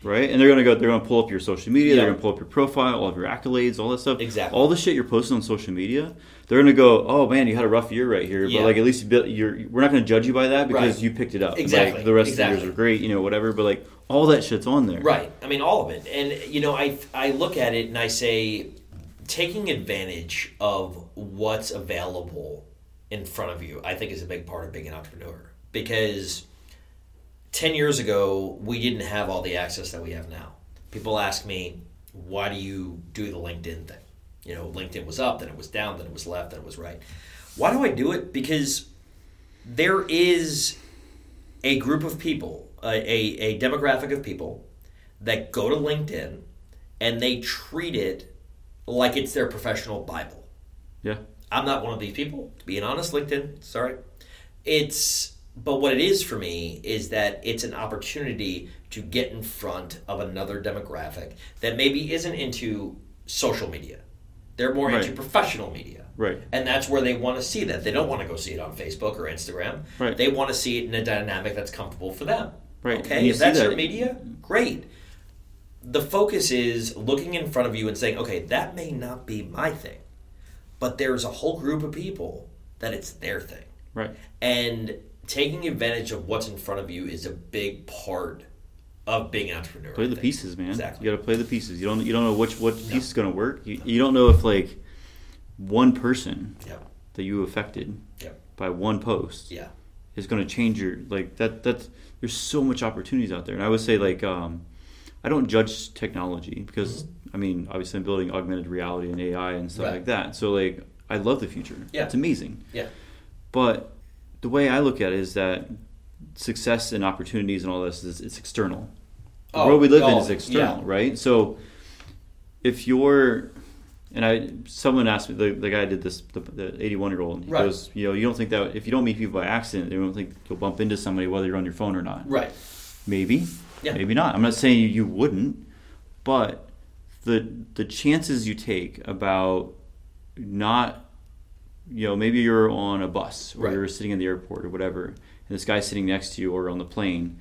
right? And they're gonna go. They're gonna pull up your social media. They're gonna pull up your profile, all of your accolades, all that stuff.
Exactly.
All the shit you're posting on social media. They're gonna go, oh man, you had a rough year right here,
Yeah.
but like at least you built, you're. We're not gonna judge you by that because
Right.
you picked it up.
Exactly.
Like, the rest of the years are great, you know, whatever. But like all that shit's on there.
Right. I mean, all of it. And, you know, I, I look at it and I say, taking advantage of what's available in front of you, I think is a big part of being an entrepreneur. Because 10 years ago, we didn't have all the access that we have now. People ask me, why do you do the LinkedIn thing? You know, LinkedIn was up, then it was down, then it was left, then it was right. Why do I do it? Because there is a group of people, a, a, a demographic of people that go to LinkedIn and they treat it like it's their professional Bible.
Yeah.
I'm not one of these people. To being honest, LinkedIn. Sorry, it's but what it is for me is that it's an opportunity to get in front of another demographic that maybe isn't into social media. They're more
Right.
into professional media.
Right.
And that's where they want to see that. They don't want to go see it on Facebook or Instagram.
Right.
They want to see it in a dynamic that's comfortable for them.
Right.
Okay.
you
If that's
that-
your media, great. The focus is looking in front of you and saying, okay, that may not be my thing, but there's a whole group of people that it's their thing.
Right.
And taking advantage of what's in front of you is a big part of being an entrepreneur.
Play the pieces, man.
Exactly.
You got to play the pieces. You don't you don't know which what piece is going to work. You, you don't know if like one person
Yeah.
that you affected
Yeah.
by one post
Yeah.
is going to change your like that that's there's so much opportunities out there and i would say like um, i don't judge technology because i mean obviously i'm building augmented reality and ai and stuff
Right.
like that so like i love the future
Yeah.
it's amazing
Yeah.
but the way i look at it is that success and opportunities and all this is it's external the
Oh,
world we live in
oh,
is external
yeah.
right so if you're and I, someone asked me, the, the guy did this, the, the 81 year old, he
Right.
goes, you know, you don't think that if you don't meet people by accident, you don't think you'll bump into somebody whether you're on your phone or not.
Right.
Maybe,
Yeah.
maybe not. I'm not saying you, you wouldn't, but the the chances you take about not, you know, maybe you're on a bus or
Right.
you're sitting in the airport or whatever, and this guy's sitting next to you or on the plane,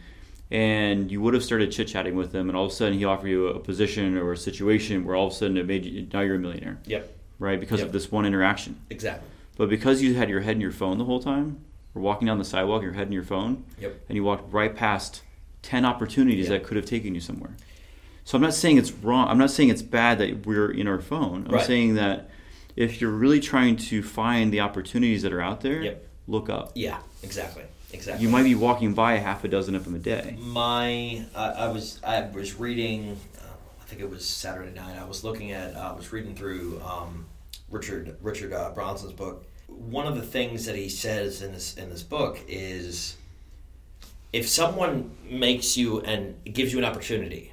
and you would have started chit chatting with him, and all of a sudden he offered you a position or a situation where all of a sudden it made you now you're a millionaire,
Yep.
right? Because
Yep.
of this one interaction.
Exactly.
But because you had your head in your phone the whole time, or walking down the sidewalk, your head in your phone,
Yep.
and you walked right past 10 opportunities
Yeah.
that could have taken you somewhere. So I'm not saying it's wrong. I'm not saying it's bad that we're in our phone. I'm
Right.
saying that if you're really trying to find the opportunities that are out there,
Yep.
look up.
Yeah. Exactly. Exactly.
You might be walking by a half a dozen of them a day.
My, I I was I was reading, uh, I think it was Saturday night. I was looking at, I was reading through um, Richard Richard uh, Branson's book. One of the things that he says in this in this book is, if someone makes you and gives you an opportunity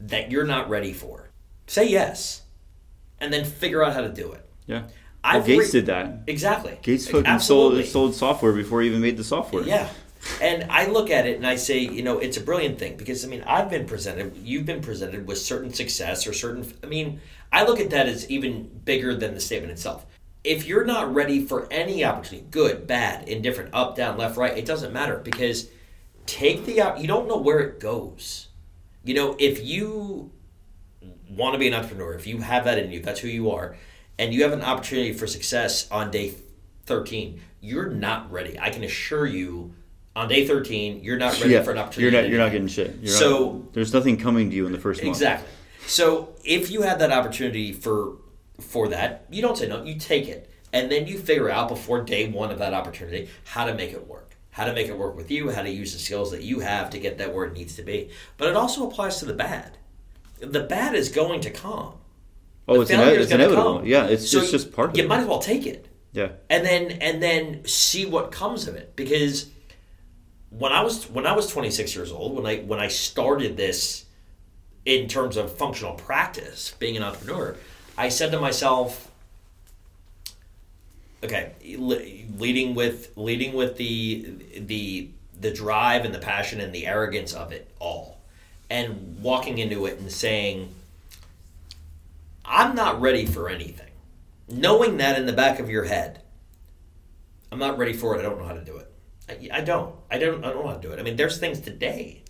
that you're not ready for, say yes, and then figure out how to do it.
Yeah. Well, Gates
re-
did that.
Exactly.
Gates fucking
Absolutely.
sold, sold software before he even made the software.
Yeah. And I look at it and I say, you know, it's a brilliant thing because I mean, I've been presented, you've been presented with certain success or certain, I mean, I look at that as even bigger than the statement itself. If you're not ready for any opportunity, good, bad, indifferent, up, down, left, right, it doesn't matter because take the, you don't know where it goes. You know, if you want to be an entrepreneur, if you have that in you, that's who you are, and you have an opportunity for success on day 13, you're not ready. I can assure you, on day 13, you're not ready
Yeah.
for an
You're
opportunity.
not. You're not getting shit. You're
So-
not, there's nothing coming to you in the first month.
Exactly. So if you have that opportunity for for that, you don't say no, you take it. And then you figure out before day one of that opportunity how to make it work. How to make it work with you, how to use the skills that you have to get that where it needs to be. But it also applies to the bad. The bad is going to come.
Oh, it's, ine- it's inevitable.
come.
Yeah, it's,
So
it's just part of
You
it.
You might as well take it
yeah.
and then and then see what comes of it because when I was when I was 26 years old when I when I started this in terms of functional practice being an entrepreneur I said to myself okay le- leading with leading with the the the drive and the passion and the arrogance of it all and walking into it and saying I'm not ready for anything knowing that in the back of your head I'm not ready for it. I don't know how to do it. I, I don't. I don't. I don't know how to do it. I mean, there's things today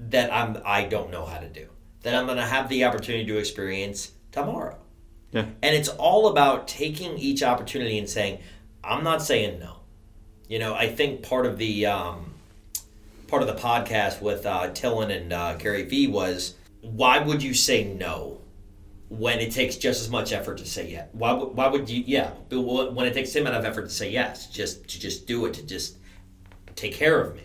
that I'm. I don't know how to do. That I'm going to have the opportunity to experience tomorrow.
Yeah.
And it's all about taking each opportunity and saying, I'm not saying no. You know, I think part of the um, part of the podcast with uh, Tilman and uh, Gary Vee was why would you say no when it takes just as much effort to say yes? Why, would- why would you? Yeah, but when it takes the same amount of effort to say yes, just to just do it, to just take care of me.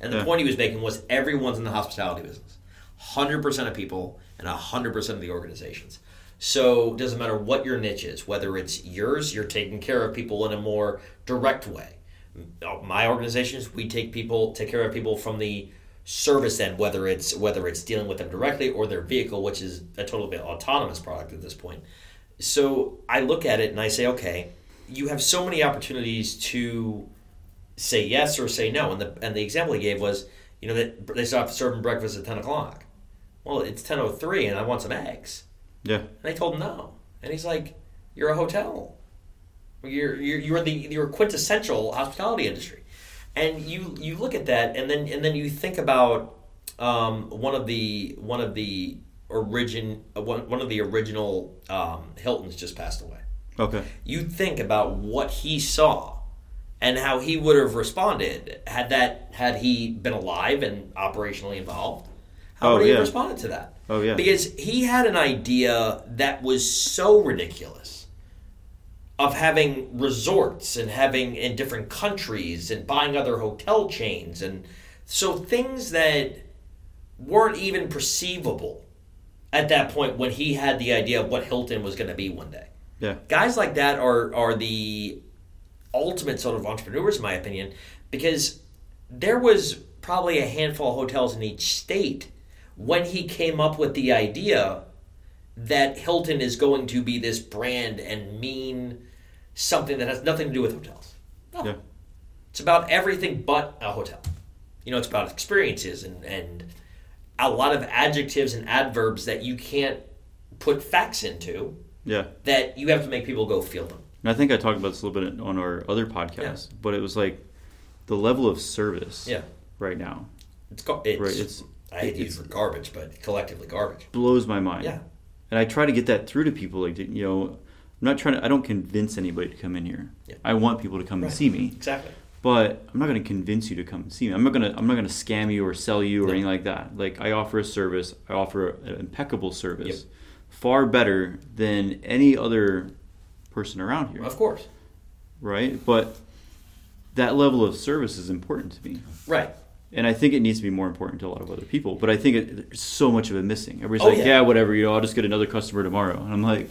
And the
Yeah.
point he was making was everyone's in the hospitality business, hundred percent of people and hundred percent of the organizations. So it doesn't matter what your niche is, whether it's yours, you're taking care of people in a more direct way. My organizations, we take people take care of people from the service end, whether it's whether it's dealing with them directly or their vehicle, which is a totally autonomous product at this point. So I look at it and I say, okay, you have so many opportunities to say yes or say no. And the and the example he gave was, you know, that they stopped serving breakfast at ten o'clock. Well, it's ten o three, and I want some eggs.
Yeah.
And they told him no. And he's like, "You're a hotel. You're you're, you're the you're quintessential hospitality industry." And you you look at that, and then and then you think about um, one of the one of the origin one, one of the original um, Hiltons just passed away.
Okay.
You think about what he saw and how he would have responded had that had he been alive and operationally involved. How
Oh,
would he have responded to that?
Oh yeah.
Because he had an idea that was so ridiculous of having resorts and having in different countries and buying other hotel chains and so things that weren't even perceivable at that point when he had the idea of what Hilton was going to be one day.
yeah.
Guys like that are are the ultimate sort of entrepreneurs in my opinion because there was probably a handful of hotels in each state when he came up with the idea that Hilton is going to be this brand and mean something that has nothing to do with hotels. No.
Yeah.
It's about everything but a hotel. You know, it's about experiences and, and a lot of adjectives and adverbs that you can't put facts into
Yeah.
that you have to make people go feel them.
And I think I talked about this a little bit on our other podcast, but it was like the level of service
Yeah.
right now
It's, it's,
Right, it's-
I hate to use the garbage, but collectively garbage.
blows my mind.
Yeah.
And I try to get that through to people. Like, you know, I'm not trying to. I don't convince anybody to come in here.
Yeah.
I want people to come
Right.
and see me.
Exactly.
But I'm not going to convince you to come and see me. I'm not going to. I'm not going to scam you or sell you or
No.
anything like that. Like I offer a service. I offer an impeccable service,
Yep.
far better than any other person around here.
Of course.
Right. But that level of service is important to me.
Right.
And I think it needs to be more important to a lot of other people. But I think it, there's so much of it missing. Everybody's
Oh,
like,
yeah.
yeah. whatever, you know, I'll just get another customer tomorrow. And I'm like,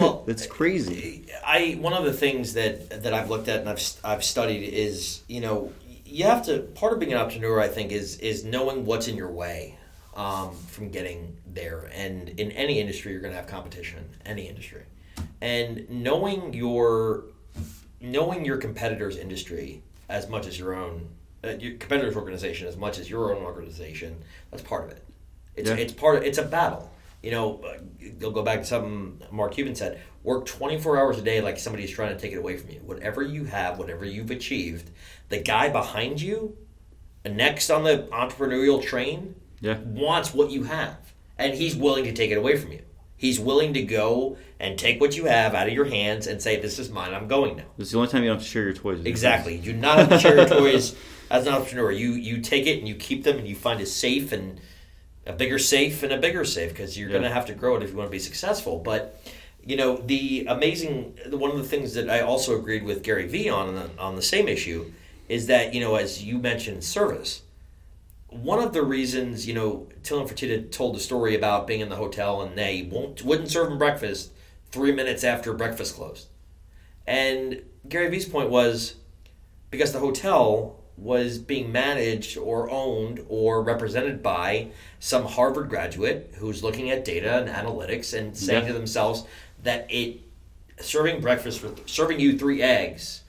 Well,
that's crazy.
I one of the things that that I've looked at and I've I've studied is you know you have to part of being an entrepreneur I think is is knowing what's in your way um, from getting there and in any industry you're going to have competition any industry and knowing your knowing your competitor's industry as much as your own uh, your competitor's organization as much as your own organization that's part of it it's,
Yeah.
it's part of it's a battle you know uh, you'll go back to something mark cuban said work 24 hours a day like somebody's trying to take it away from you whatever you have whatever you've achieved the guy behind you next on the entrepreneurial train
Yeah.
wants what you have and he's willing to take it away from you he's willing to go and take what you have out of your hands and say this is mine i'm going now
It's the only time you don't have to share your toys.
Exactly. You do not have to share your toys *laughs* as an entrepreneur. You you take it and you keep them and you find a safe and a bigger safe and a bigger safe because you're
Yeah.
going to have to grow it if you want to be successful. But you know the amazing one of the things that I also agreed with Gary Vee on on the, on the same issue is that you know as you mentioned service. One of the reasons you know Tilman Fertitta told the story about being in the hotel and they won't wouldn't serve him breakfast three minutes after breakfast closed. And Gary Vee's point was because the hotel was being managed or owned or represented by some Harvard graduate who's looking at data and analytics and saying
Yeah.
to themselves that it serving breakfast for serving you three eggs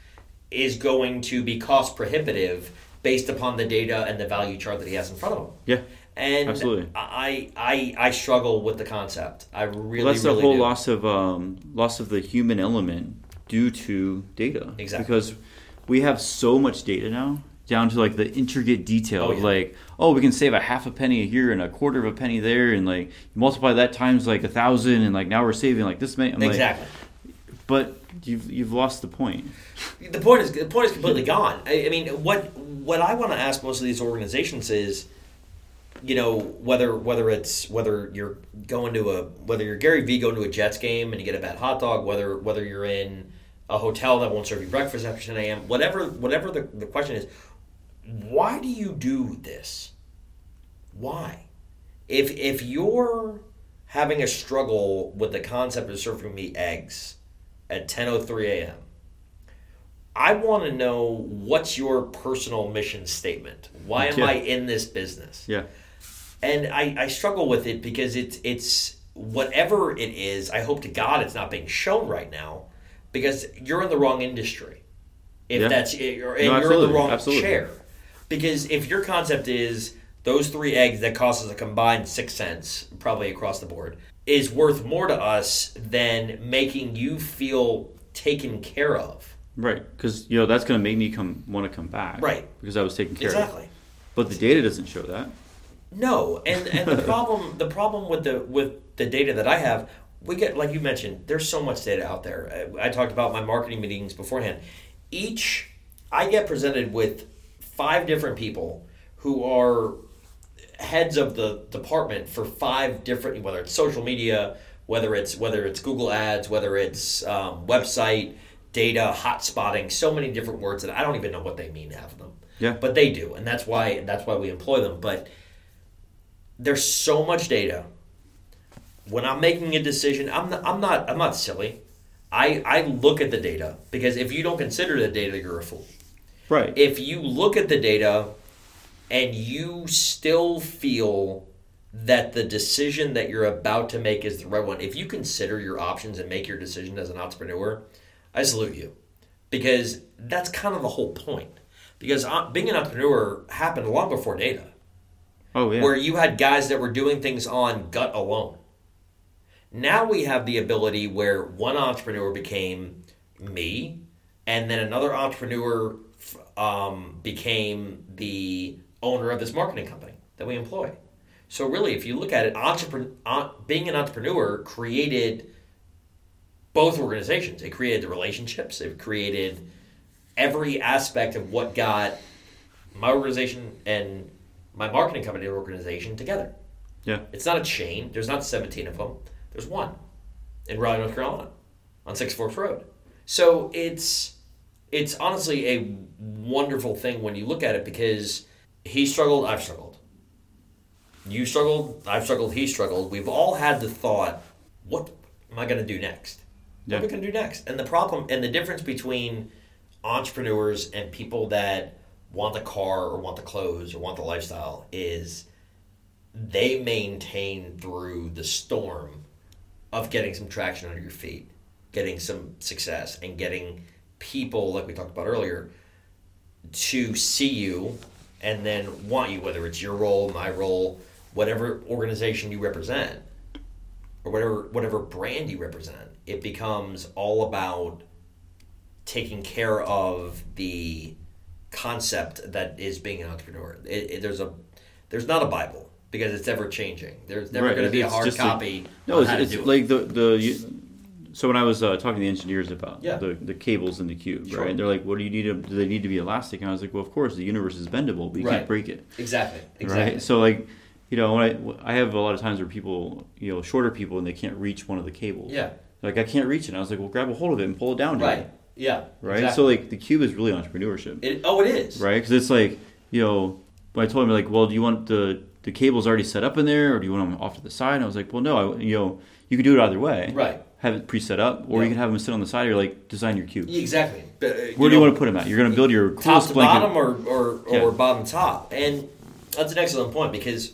is going to be cost prohibitive based upon the data and the value chart that he has in front of him.
Yeah.
And
Absolutely.
I, I I struggle with the concept. I really
Well, that's
really
the whole
do.
loss of um, loss of the human element due to data.
Exactly.
Because we have so much data now, down to like the intricate detail
Oh,
of like, oh, we can save a half a penny here and a quarter of a penny there, and like multiply that times like a thousand, and like now we're saving like this many. I'm like,
Exactly.
but you've you've lost the point.
the point is the point is completely gone. I, I mean, what what I want to ask most of these organizations is, you know, whether whether it's whether you're going to a whether you're Gary Vee going to a Jets game and you get a bad hot dog, whether whether you're in a hotel that won't serve you breakfast after 10 a.m. Whatever whatever the, the question is, why do you do this? Why? If if you're having a struggle with the concept of serving me eggs at 10:03 a.m. I want to know what's your personal mission statement. Why am
Yeah.
I in this business?
Yeah.
And I, I struggle with it because it's it's whatever it is. I hope to God it's not being shown right now, because you're in the wrong industry. If
Yeah.
that's eh, and you're in the wrong
absolutely.
chair. Because if your concept is those three eggs that cost us a combined six cents, probably across the board, is worth more to us than making you feel taken care of.
Right, because you know that's going to make me come want to come back.
Right.
because I was taken care of.
Exactly.
But the data doesn't show that.
No, and and the problem the problem with the with the data that I have, we get like you mentioned, there's so much data out there. I, I talked about my marketing meetings beforehand. Each I get presented with five different people who are heads of the department for five different whether it's social media, whether it's whether it's Google Ads, whether it's um, website data, hot spotting, so many different words that I don't even know what they mean half of them.
Yeah.
But they do, and that's why that's why we employ them. But there's so much data. When I'm making a decision, I'm not, I'm not I'm not silly. I I look at the data because if you don't consider the data, you're a fool.
Right.
If you look at the data and you still feel that the decision that you're about to make is the right one, if you consider your options and make your decision as an entrepreneur, I salute you because that's kind of the whole point. Because uh, being an entrepreneur happened long before data
oh yeah.
where you had guys that were doing things on gut alone. Now we have the ability where one entrepreneur became me, and then another entrepreneur um, became the owner of this marketing company that we employ. So really, if you look at it, entrepreneur, uh, being an entrepreneur created both organizations. It created the relationships. It created every aspect of what got my organization and my marketing company organization together.
yeah.
It's not a chain. There's not 17 of them. There's one in Raleigh, North Carolina, on Six Forks Road. So it's it's honestly a wonderful thing when you look at it because he struggled, I've struggled. You struggled, I've struggled, he struggled. We've all had the thought, what am I going to do next? What am I
Yeah.
going to do next? And the problem and the difference between entrepreneurs and people that want the car or want the clothes or want the lifestyle is they maintain through the storm of getting some traction under your feet, getting some success, and getting people, like we talked about earlier, to see you and then want you, whether it's your role, my role, whatever organization you represent, or whatever whatever brand you represent. It becomes all about taking care of the concept that is being an entrepreneur. It, it- there's a there's not a Bible because it's ever changing. There's never
Right,
going to be a hard
like-
copy
No,
on
it's, it's
do it.
like the the. So when I was uh, talking to the engineers about
Yeah.
the, the cables in the cube,
Sure.
right? They're like, "What do you need? To, do they need to be elastic?" And I was like, "Well, of course, the universe is bendable, but you
Right.
can't break it,
Exactly. Exactly.
right?" So like, you know, when I I have a lot of times where people, you know, shorter people, and they can't reach one of the cables.
Yeah.
Like I can't reach it. And I was like, "Well, grab a hold of it and pull it down." dude."
Right. Yeah.
Right.
Exactly.
So like, the cube is really entrepreneurship.
It, oh, it is.
right? Because it's like, you know, when I told him like, well, do you want the the cables already set up in there, or do you want them off to the side? And I was like, well, no, I, you know, you could do it either way.
Right.
Have it pre-set up, or
Yeah.
you can have them sit on the side. Or like design your cube.
Exactly. But, uh,
Where do you want to put them at? You're going to build your
top to
blanket.
bottom or or, or bottom top and that's an excellent point because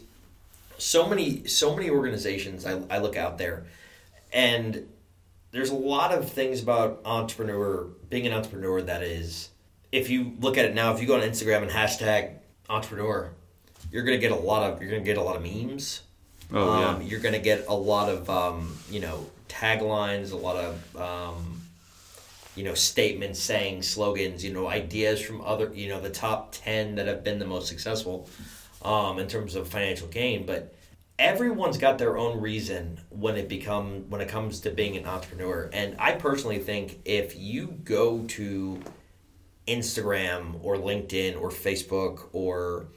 so many so many organizations I, I look out there and there's a lot of things about entrepreneur being an entrepreneur that is if you look at it now if you go on instagram and hashtag entrepreneur you're going to get a lot of you're to get a lot of memes
Oh
um,
yeah.
you're going to get a lot of um, you know taglines a lot of um, you know statements saying slogans you know ideas from other you know the top 10 that have been the most successful um, in terms of financial gain but everyone's got their own reason when it become when it comes to being an entrepreneur and i personally think if you go to instagram or linkedin or facebook or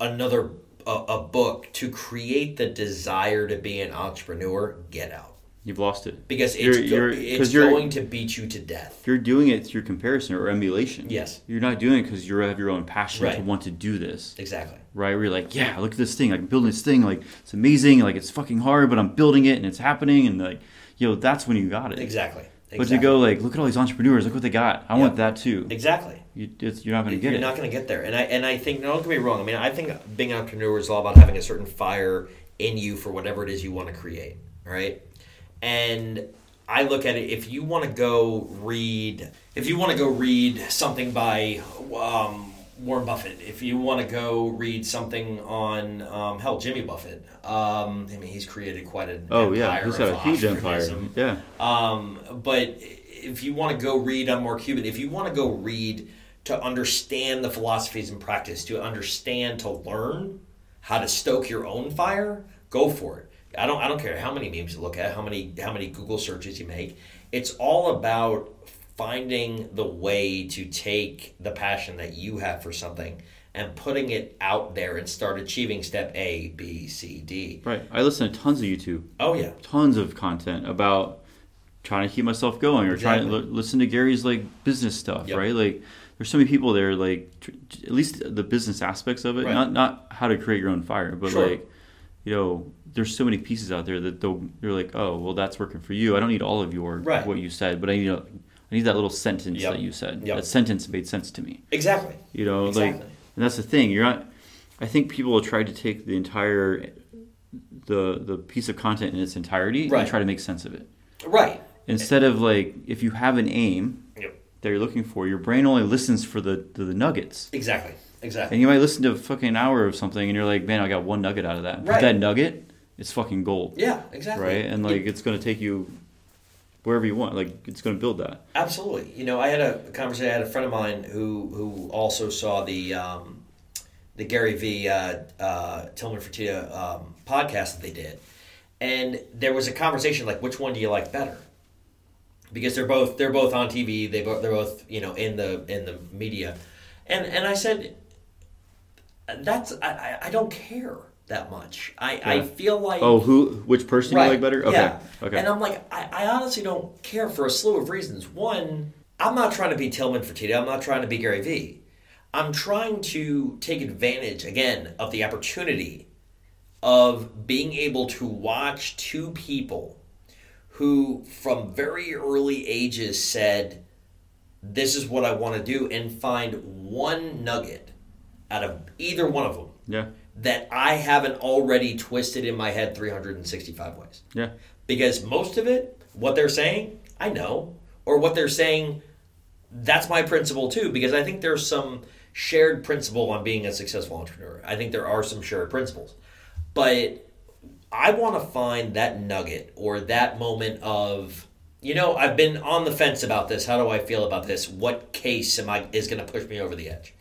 another a, a book to create the desire to be an entrepreneur get out
You've lost it
because it's,
You're- you're-
it's going to beat you to death
You're doing it through comparison or emulation.
Yes.
You're not doing it because you have your own passion to want to do this.
exactly
right? Where you're like, yeah, look at this thing. I'm building this thing. Like it's amazing. Like it's fucking hard, but I'm building it and it's happening. And like, you know, that's when you got it.
exactly, exactly.
But to go like, look at all these entrepreneurs. Look what they got. I want that too.
exactly
You, it's, you're not going to get there.
you're
it.
not going to get there and i and i think no, don't get me wrong i mean i think being an entrepreneur is all about having a certain fire in you for whatever it is you want to create right and I look at it. If you want to go read, if you want to go read something by um, Warren Buffett, if you want to go read something on um, hell, Jimmy Buffett. Um, I mean, he's created quite an
Oh yeah, he's got a huge empire. Yeah,
Um, but if you want to go read on Mark Cuban, if you want to go read to understand the philosophies and practice, to understand, to learn how to stoke your own fire, go for it. I don't. I don't care how many memes you look at, how many how many Google searches you make. It's all about finding the way to take the passion that you have for something and putting it out there and start achieving step A, B, C, D.
right. I listen to tons of YouTube,
Oh yeah,
tons of content about trying to keep myself going or trying to
Exactly.
li- listen to Gary's like business stuff,
Yep.
right? Like there's so many people there, like tr- at least the business aspects of it,
Right.
not not how to create your own fire, but
Sure.
like you know, there's so many pieces out there that they'll, they're like, oh, well, that's working for you. I don't need all of your
Right.
what you said, but I need a, I need that little sentence
Yep.
that you said.
Yep.
That sentence made sense to me.
exactly.
You know, like, and that's the thing. You're not. I think people will try to take the entire, the the piece of content in its entirety
Right.
and try to make sense of it.
Right.
Instead of like, if you have an aim
Yep.
that you're looking for, your brain only listens for the the, the nuggets.
Exactly. Exactly.
And you might listen to a fucking hour of something, and you're like, man, I got one nugget out of that. But
Right.
that nugget, it's fucking gold,
Yeah, exactly.
right? And like, it's gonna take you wherever you want. Like, it's gonna build that.
Absolutely. You know, I had a conversation. I had a friend of mine who who also saw the um, the Gary Vee Uh, uh, Tillman Fertitta um, podcast that they did, and there was a conversation like, which one do you like better? Because they're both they're both on TV. They both they're both you know in the in the media, and and I said, that's I, I don't care that much. I I feel like
Oh, who? Which person you like better? Okay,
yeah.
okay.
And I'm like, I, I honestly don't care for a slew of reasons. One, I'm not trying to be Tillman Fertitta. I'm not trying to be Gary Vee. I'm trying to take advantage again of the opportunity of being able to watch two people who, from very early ages, said, "This is what I want to do," and find one nugget out of either one of them
yeah,
that I haven't already twisted in my head 365 ways.
yeah,
Because most of it, what they're saying, I know. Or what they're saying, that's my principle too. Because I think there's some shared principle on being a successful entrepreneur. I think there are some shared principles. But I want to find that nugget or that moment of, you know, I've been on the fence about this. How do I feel about this? What case am I is going to push me over the edge?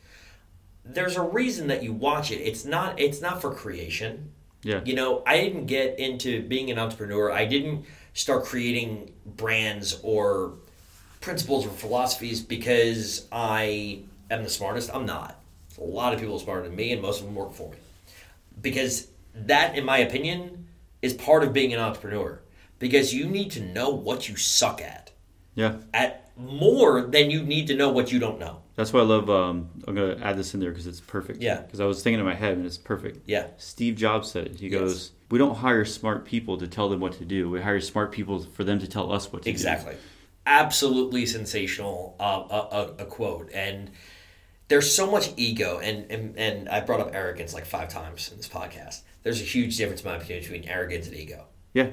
There's a reason that you watch it. It's not it's not for creation.
yeah.
You know, I didn't get into being an entrepreneur. I didn't start creating brands or principles or philosophies because I am the smartest. I'm not. A lot of people are smarter than me, and most of them work for me. Because that, in my opinion, is part of being an entrepreneur. Because you need to know what you suck at,
yeah.
at more than you need to know what you don't know.
That's why I love. Um, I'm gonna add this in there because it's perfect.
Yeah.
Because I was thinking in my head and it's perfect.
Yeah.
Steve Jobs said it. He
Yes.
goes, "We don't hire smart people to tell them what to do. We hire smart people for them to tell us what to do.
Exactly. Absolutely sensational uh, a, a, a quote. And there's so much ego, and, and, and I brought up arrogance like five times in this podcast. There's a huge difference, in my opinion, between arrogance and ego.
Yeah.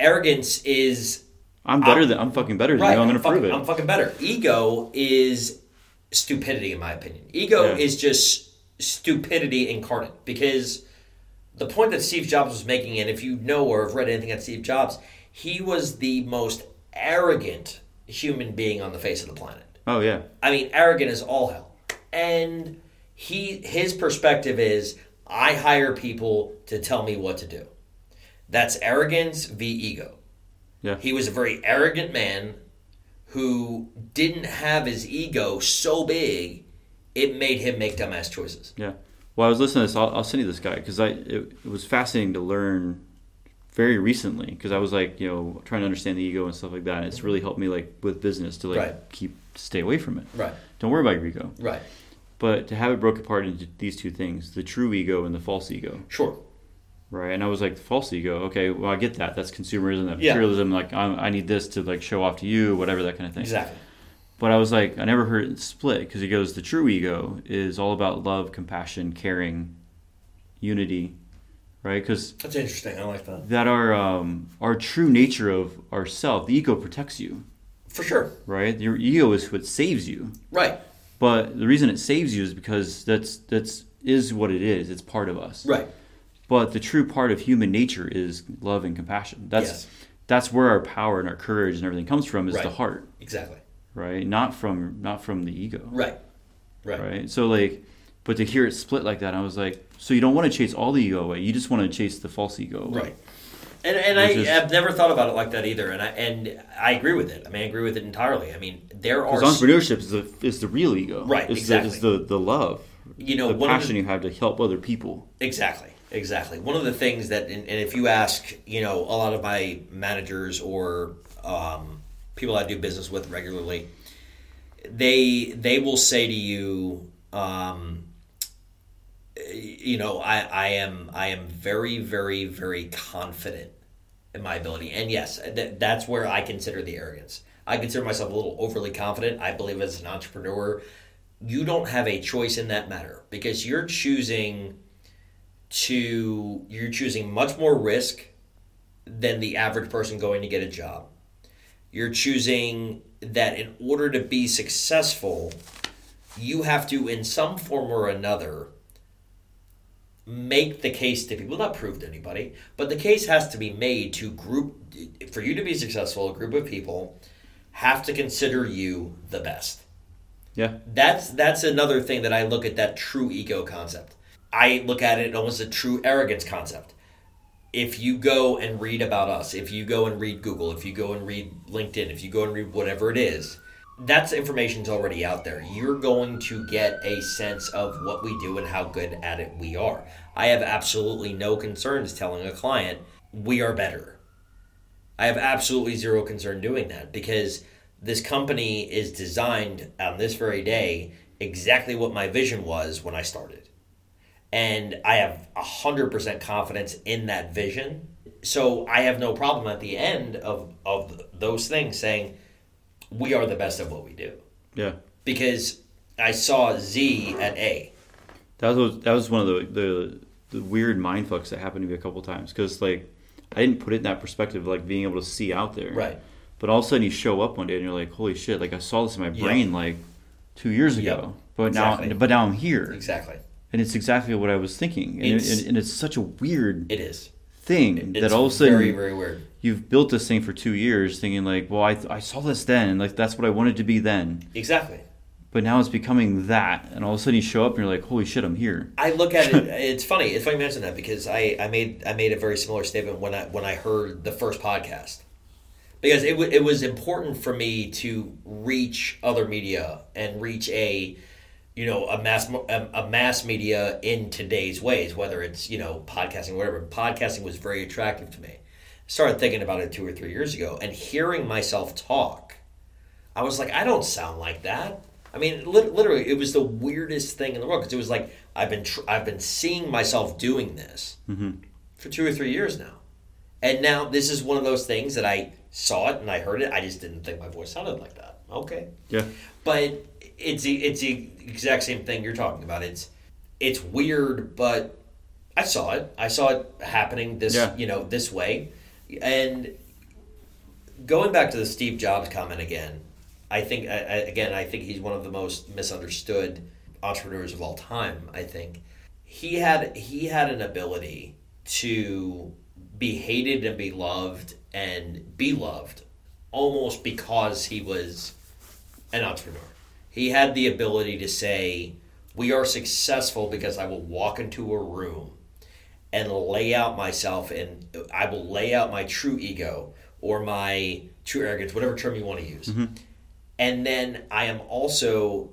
Arrogance is
I'm better
I'm-
than I'm fucking better than
right.
you. I'm gonna
fucking,
prove it.
I'm fucking better. Ego is stupidity, in my opinion. Ego
Yeah.
is just stupidity incarnate. Because the point that Steve Jobs was making, and if you know or have read anything on Steve Jobs, he was the most arrogant human being on the face of the planet.
oh yeah.
I mean, arrogant is all hell. And he his perspective is I hire people to tell me what to do. That's arrogance v ego.
Yeah.
He was a very arrogant man who didn't have his ego so big it made him make dumbass choices.
Yeah. Well, I was listening to this. I'll, I'll send you this guy because I it, it was fascinating to learn very recently because I was like you know trying to understand the ego and stuff like that. And it's really helped me like with business to like
Right.
keep stay away from it.
Right.
Don't worry about your ego.
Right.
But to have it broke apart into these two things, the true ego and the false ego.
Sure.
Right, and I was like, false ego. Okay, well, I get that. That's consumerism, that
Yeah.
materialism. Like, I, I need this to like show off to you, whatever that kind of thing.
Exactly.
But I was like, I never heard it split because he goes, the true ego is all about love, compassion, caring, unity, right? Because
That's interesting. I like that.
that our um, our true nature of ourself, the ego protects you,
For sure.
right? Your ego is what saves you,
Right.
but the reason it saves you is because that's that's is what it is. It's part of us.
Right.
But the true part of human nature is love and compassion. That's
Yes.
that's where our power and our courage and everything comes from is the heart,
Exactly.
right? Not from not from the ego.
Right. Right.
right? So like, but to hear it split like that, I was like, so you don't want to chase all the ego away. You just want to chase the false ego away.
Right. And and I
is-
have never thought about it like that either. And I and I agree with it. I mean, I agree with it entirely. I mean, there are
Because entrepreneurship is the is the real ego.
Right,
It's
exactly.
The, it's the the love.
You know,
the passion
the-
you have to help other people.
Exactly, exactly. One of the things that, and, and if you ask, you know, a lot of my managers or um, people I do business with regularly, they they will say to you, um, you know, I, I am I am very very very confident in my ability, and yes, th- that's where I consider the arrogance. I consider myself a little overly confident. I believe as an entrepreneur, you don't have a choice in that matter because you're choosing to you're choosing much more risk than the average person going to get a job. You're choosing that in order to be successful, you have to in some form or another make the case to people not prove to anybody but the case has to be made to group for you to be successful a group of people have to consider you the best
Yeah.
that's that's another thing that I look at that true ego concept. I look at it almost a true arrogance concept. If you go and read about us, if you go and read Google, if you go and read LinkedIn, if you go and read whatever it is, that's information's already out there. You're going to get a sense of what we do and how good at it we are. I have absolutely no concerns telling a client we are better. I have absolutely zero concern doing that because this company is designed on this very day exactly what my vision was when I started. And I have 100% confidence in that vision. So I have no problem at the end of, of those things saying, we are the best at what we do.
Yeah.
Because I saw Z at A.
That was that was one of the the, the weird mind fucks that happened to me a couple times because like I didn't put it in that perspective like being able to see out there.
Right.
But all of a sudden you show up one day and you're like, holy shit! Like I saw this in my
Yep.
brain like two years
Yep.
ago, but
Exactly.
now but now I'm here,
Exactly.
And it's exactly what I was thinking, and
It's-
and, and it's such a weird
It is.
thing
It's
that all of a sudden
very, very weird.
you've built this thing for two years, thinking like, well, I, I saw this then, and like that's what I wanted to be then,
Exactly.
but now it's becoming that, and all of a sudden you show up and you're like, holy shit, I'm here.
I look at it. *laughs* It's funny. It's funny you mention that because I, I made I made a very similar statement when I when I heard the first podcast because it w- it was important for me to reach other media and reach a you know a mass a, a mass media in today's ways whether it's you know podcasting whatever podcasting was very attractive to me. Started thinking about it two or three years ago and hearing myself talk, I was like I don't sound like that. I mean, lit- literally, it was the weirdest thing in the world because it was like I've been tr- I've been seeing myself doing this mm-hmm. for two or three years now, and now this is one of those things that I saw it and I heard it. I just didn't think my voice sounded like that. Okay,
Yeah.
but it's the it's the exact same thing you're talking about. It's it's weird, but I saw it. I saw it happening this
Yeah.
you know this way, and going back to the Steve Jobs comment again. I think I, again I think he's one of the most misunderstood entrepreneurs of all time. I think he had he had an ability to be hated and be loved and be loved almost because he was an entrepreneur. He had the ability to say, We are successful because I will walk into a room and lay out myself and I will lay out my true ego or my true arrogance, whatever term you want to use. Mm-hmm. And then I am also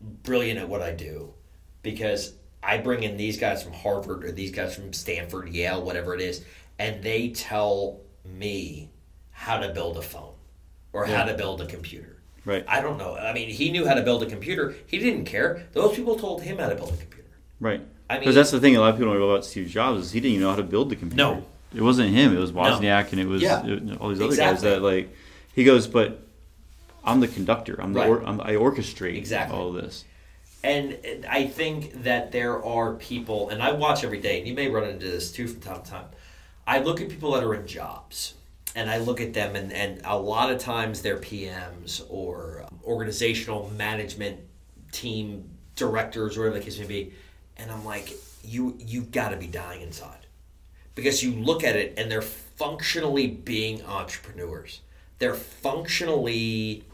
brilliant at what I do because I bring in these guys from Harvard or these guys from Stanford, Yale, whatever it is, and they tell me how to build a phone or how to build a computer.
Right.
I don't know. I mean, he knew how to build a computer. He didn't care. Those people told him how to build a computer.
Right.
I mean-
Because that's the thing a lot of people don't know about Steve Jobs is he didn't even know how to build the computer.
No.
It wasn't him. It was Wozniak and it was
Yeah.
all these other guys that like. He goes, but I'm the conductor. I'm the
Right.
or, I'm, I orchestrate
Exactly.
all of this.
And and I think that there are people, and I watch every day, and you may run into this too from time to time. I look at people that are in jobs, and I look at them, and, and a lot of times they're PMs or um, organizational management team directors, or whatever the case may be, and I'm like, you you've got to be dying inside, because you look at it, and they're functionally being entrepreneurs. They're functionally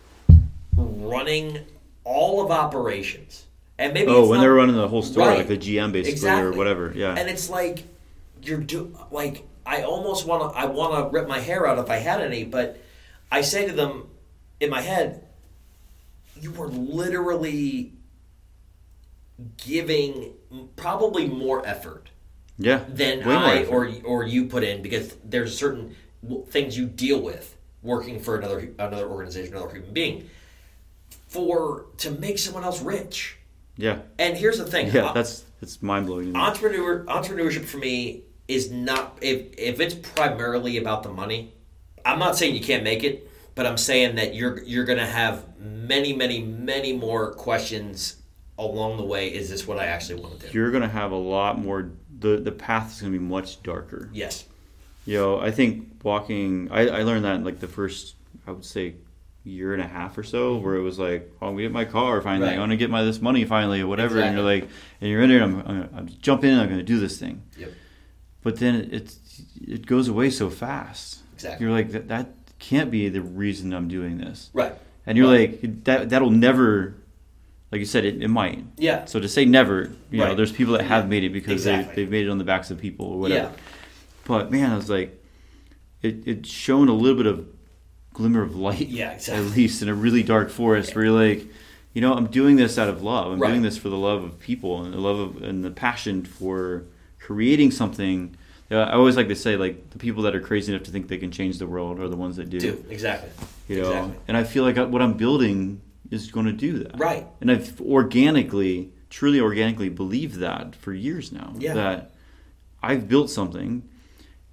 running all of operations. And maybe
Oh, when
not-
they're running the whole store,
Right.
like the GM basically
Exactly.
or whatever. Yeah.
And it's like you're do like I almost want to I want to rip my hair out if I had any, but I say to them in my head, you were literally giving probably more effort
yeah.
than I or or you put in because there's certain things you deal with working for another another organization, another human being, for to make someone else rich.
Yeah.
And here's the thing,
Yeah.
uh,
That's it's mind blowing.
entrepreneur entrepreneurship for me is not if if it's primarily about the money. I'm not saying you can't make it, but I'm saying that you're you're gonna have many many many more questions along the way. Is this what I actually want to do?
You're gonna have a lot more. The the path is gonna be much darker.
Yes.
You know, I think walking. I, I learned that in like the first, I would say, year and a half or so, mm-hmm. where it was like, oh, I'm gonna get my car finally.
Right.
I want to get my this money finally, or whatever. And you're like, and you're in there. I'm, I'm, I'm jump in. I'm gonna do this thing.
Yep.
But then it, it goes away so fast.
Exactly.
You're like that. That can't be the reason I'm doing this.
Right.
And you're
Right.
like that. That'll never. Like you said, it, it might.
Yeah.
So to say never, you know,
Right.
there's people that have made it because
Exactly.
they, they've made it on the backs of people or whatever.
Yeah.
But man, I was like, it, it shown a little bit of glimmer of light,
Yeah, exactly.
at least in a really dark forest where you're like, you know, I'm doing this out of love. I'm
Right.
doing this for the love of people and the love of and the passion for creating something. You know, I always like to say, like the people that are crazy enough to think they can change the world are the ones that do.
Do exactly.
You know,
Exactly.
and I feel like what I'm building is going to do that.
Right.
And I've organically, truly organically believed that for years now.
Yeah.
That I've built something,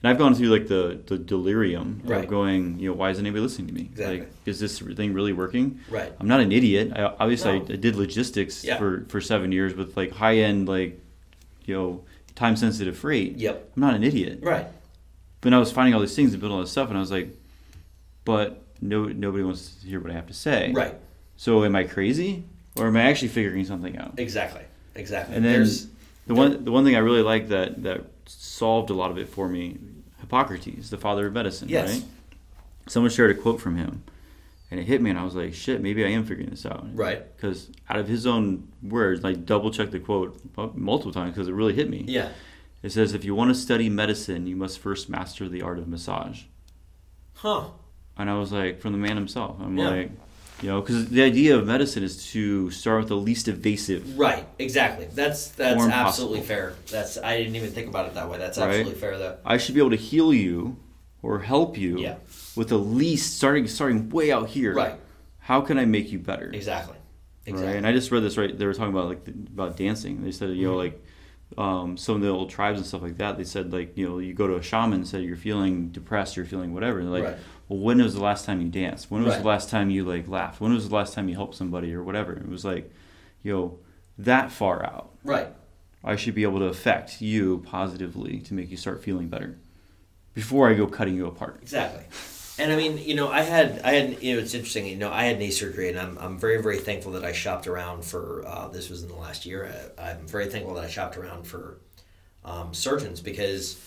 and I've gone through like the, the delirium
Right.
of going, you know, why isn't anybody listening to me?
Exactly.
Like, is this thing really working?
Right.
I'm not an idiot. I, obviously,
No.
I, I did logistics
Yeah.
for, for seven years with like high end, like, you know, time sensitive free.
Yep.
I'm not an idiot.
Right.
But I was finding all these things and building all this stuff, and I was like, but no, nobody wants to hear what I have to say.
Right.
So am I crazy, or am I actually figuring something out?
Exactly. Exactly.
And then
There's
the one the one thing I really like that that solved a lot of it for me, Hippocrates, the father of medicine,
Yes.
right? Someone shared a quote from him, and it hit me, and I was like, shit, maybe I am figuring this out.
right.
Because out of his own words, like double checked the quote multiple times because it really hit me.
Yeah.
It says, if you want to study medicine, you must first master the art of massage.
Huh.
And I was like, from the man himself. I'm
Yeah.
like, you know, because the idea of medicine is to start with the least evasive.
Right, exactly. That's that's absolutely
possible.
fair. That's I didn't even think about it that way. That's
Right.
absolutely fair though.
I should be able to heal you or help you
Yeah.
With the least starting starting way out here.
Right.
How can I make you better?
Exactly.
Right. And I just read this right. They were talking about like the, about dancing. They said you know
Mhm.
like um, some of the old tribes and stuff like that. They said like you know you go to a shaman and said you're feeling depressed, you're feeling whatever. And they're like,
Right.
well, when was the last time you danced? When was
Right.
the last time you like laughed? When was the last time you helped somebody or whatever? It was like, you know, that far out.
Right.
I should be able to affect you positively to make you start feeling better before I go cutting you apart.
Exactly. And I mean, you know, I had, I had, you know, it's interesting. You know, I had knee surgery, and I'm, I'm very, very thankful that I shopped around for. Uh, this was in the last year. I, I'm very thankful that I shopped around for um, surgeons because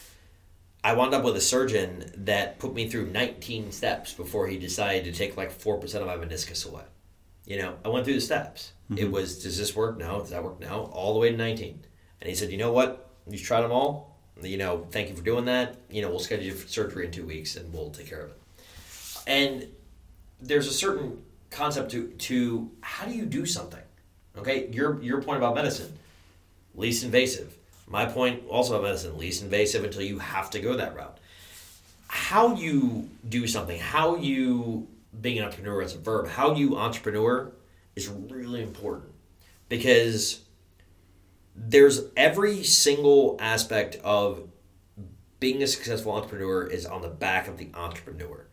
I wound up with a surgeon that put me through 19 steps before he decided to take like four percent of my meniscus away. You know, I went through the steps. It was, does this work? No. Does that work? No. All the way to 19. And he said, you know what? You tried them all. You know, thank you for doing that. You know, we'll schedule you for surgery in two weeks, and we'll take care of it. And there's a certain concept to to how do you do something? Okay, your your point about medicine, least invasive. My point also about medicine, least invasive until you have to go that route. How you do something, how you being an entrepreneur as a verb, how you entrepreneur is really important because there's every single aspect of being a successful entrepreneur is on the back of the entrepreneur.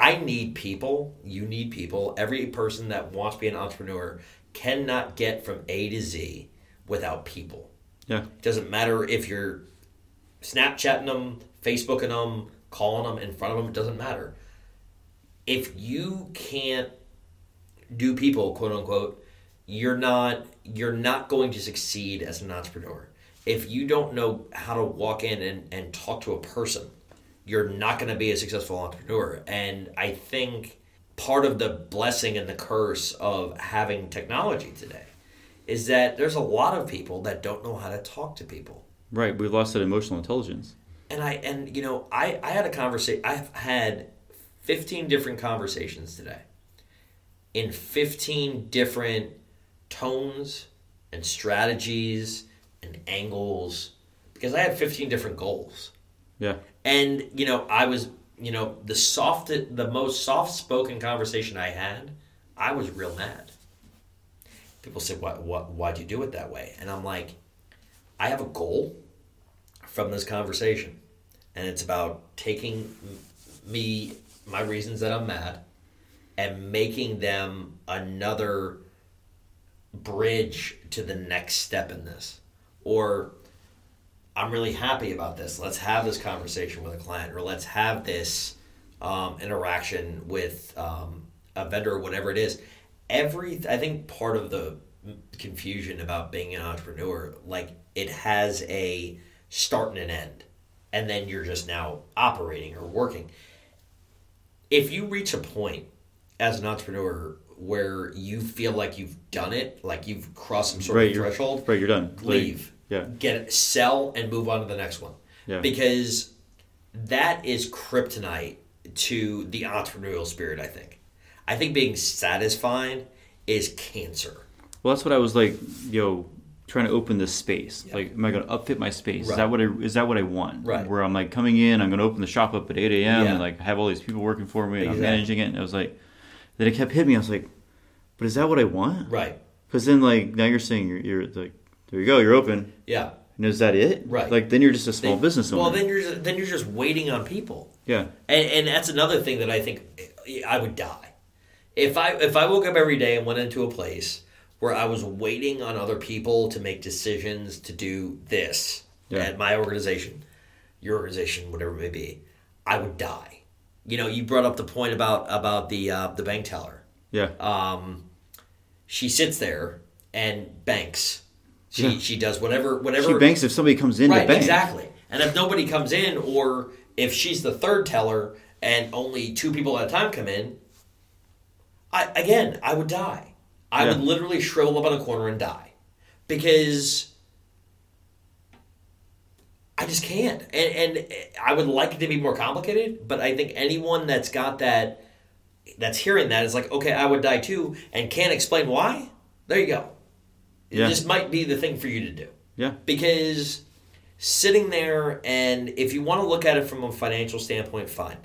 I need people. You need people. Every person that wants to be an entrepreneur cannot get from A to Z without people.
Yeah.
It doesn't matter if you're Snapchatting them, Facebooking them, calling them in front of them. It doesn't matter. If you can't do people, quote unquote, you're not you're not going to succeed as an entrepreneur. If you don't know how to walk in and, and talk to a person, you're not going to be a successful entrepreneur. And I think part of the blessing and the curse of having technology today is that there's a lot of people that don't know how to talk to people.
Right. We've lost that emotional intelligence.
And I and you know, I I had a conversation I've had 15 different conversations today in 15 different tones and strategies and angles because I had 15 different goals.
Yeah.
And you know, I was, you know, the soft the most soft-spoken conversation I had, I was real mad. People said, "What what why'd you do it that way?" And I'm like, I have a goal from this conversation. And it's about taking me my reasons that I'm mad and making them another bridge to the next step in this. Or I'm really happy about this. Let's have this conversation with a client, or let's have this um, interaction with um, a vendor, or whatever it is. Every, I think part of the confusion about being an entrepreneur, like it has a start and an end, and then you're just now operating or working. If you reach a point as an entrepreneur where you feel like you've done it, like you've crossed some sort
right.
of threshold,
right. You're done.
leave.
Yeah.
Get it, sell, and move on to the next one.
Yeah.
Because that is kryptonite to the entrepreneurial spirit. I think. I think being satisfied is cancer.
Well, that's what I was like, yo, trying to open this space.
Yeah.
Like, am I going to upfit my space? Is that what I is that what I want?
Right.
Where I'm like coming in, I'm going to open the shop up at 8 a.m.
Yeah.
and like have all these people working for me, and I'm managing it. And I was like, then it kept hitting me. I was like, but is that what I want?
Right.
Because then like now you're saying you're, you're like, there you go, you're open.
Yeah.
And is that it?
Right.
Like then you're just a small
Then-
business owner.
Well, then you're just, then you're just waiting on people.
yeah.
And, and that's another thing that I think I would die if I if I woke up every day and went into a place where I was waiting on other people to make decisions to do this
Yeah.
at my organization, your organization, whatever it may be, I would die. You know, you brought up the point about about the uh, the bank teller.
Yeah.
Um, she sits there and banks. She
Yeah.
she does whatever whatever
she banks if somebody comes in
right
to bank.
exactly and if nobody comes in or if she's the third teller and only two people at a time come in i again i would die i
Yeah.
would literally shrivel up on a corner and die because i just can't and, and i would like it to be more complicated but i think anyone that's got that that's hearing that is like okay i would die too and can't explain why there you go
Yeah.
this might be the thing for you to do
Yeah.
because sitting there and if you want to look at it from a financial standpoint fine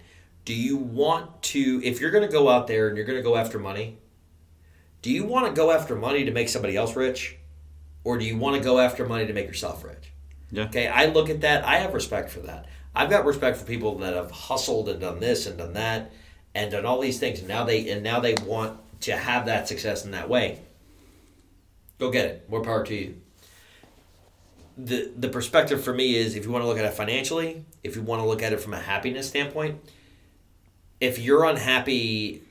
do you want to if you're going to go out there and you're going to go after money do you want to go after money to make somebody else rich or do you want to go after money to make yourself rich
Yeah.
okay i look at that i have respect for that i've got respect for people that have hustled and done this and done that and done all these things and now they and now they want to have that success in that way go get it more power to you the the perspective for me is if you want to look at it financially, if you want to look at it from a happiness standpoint, if you're unhappy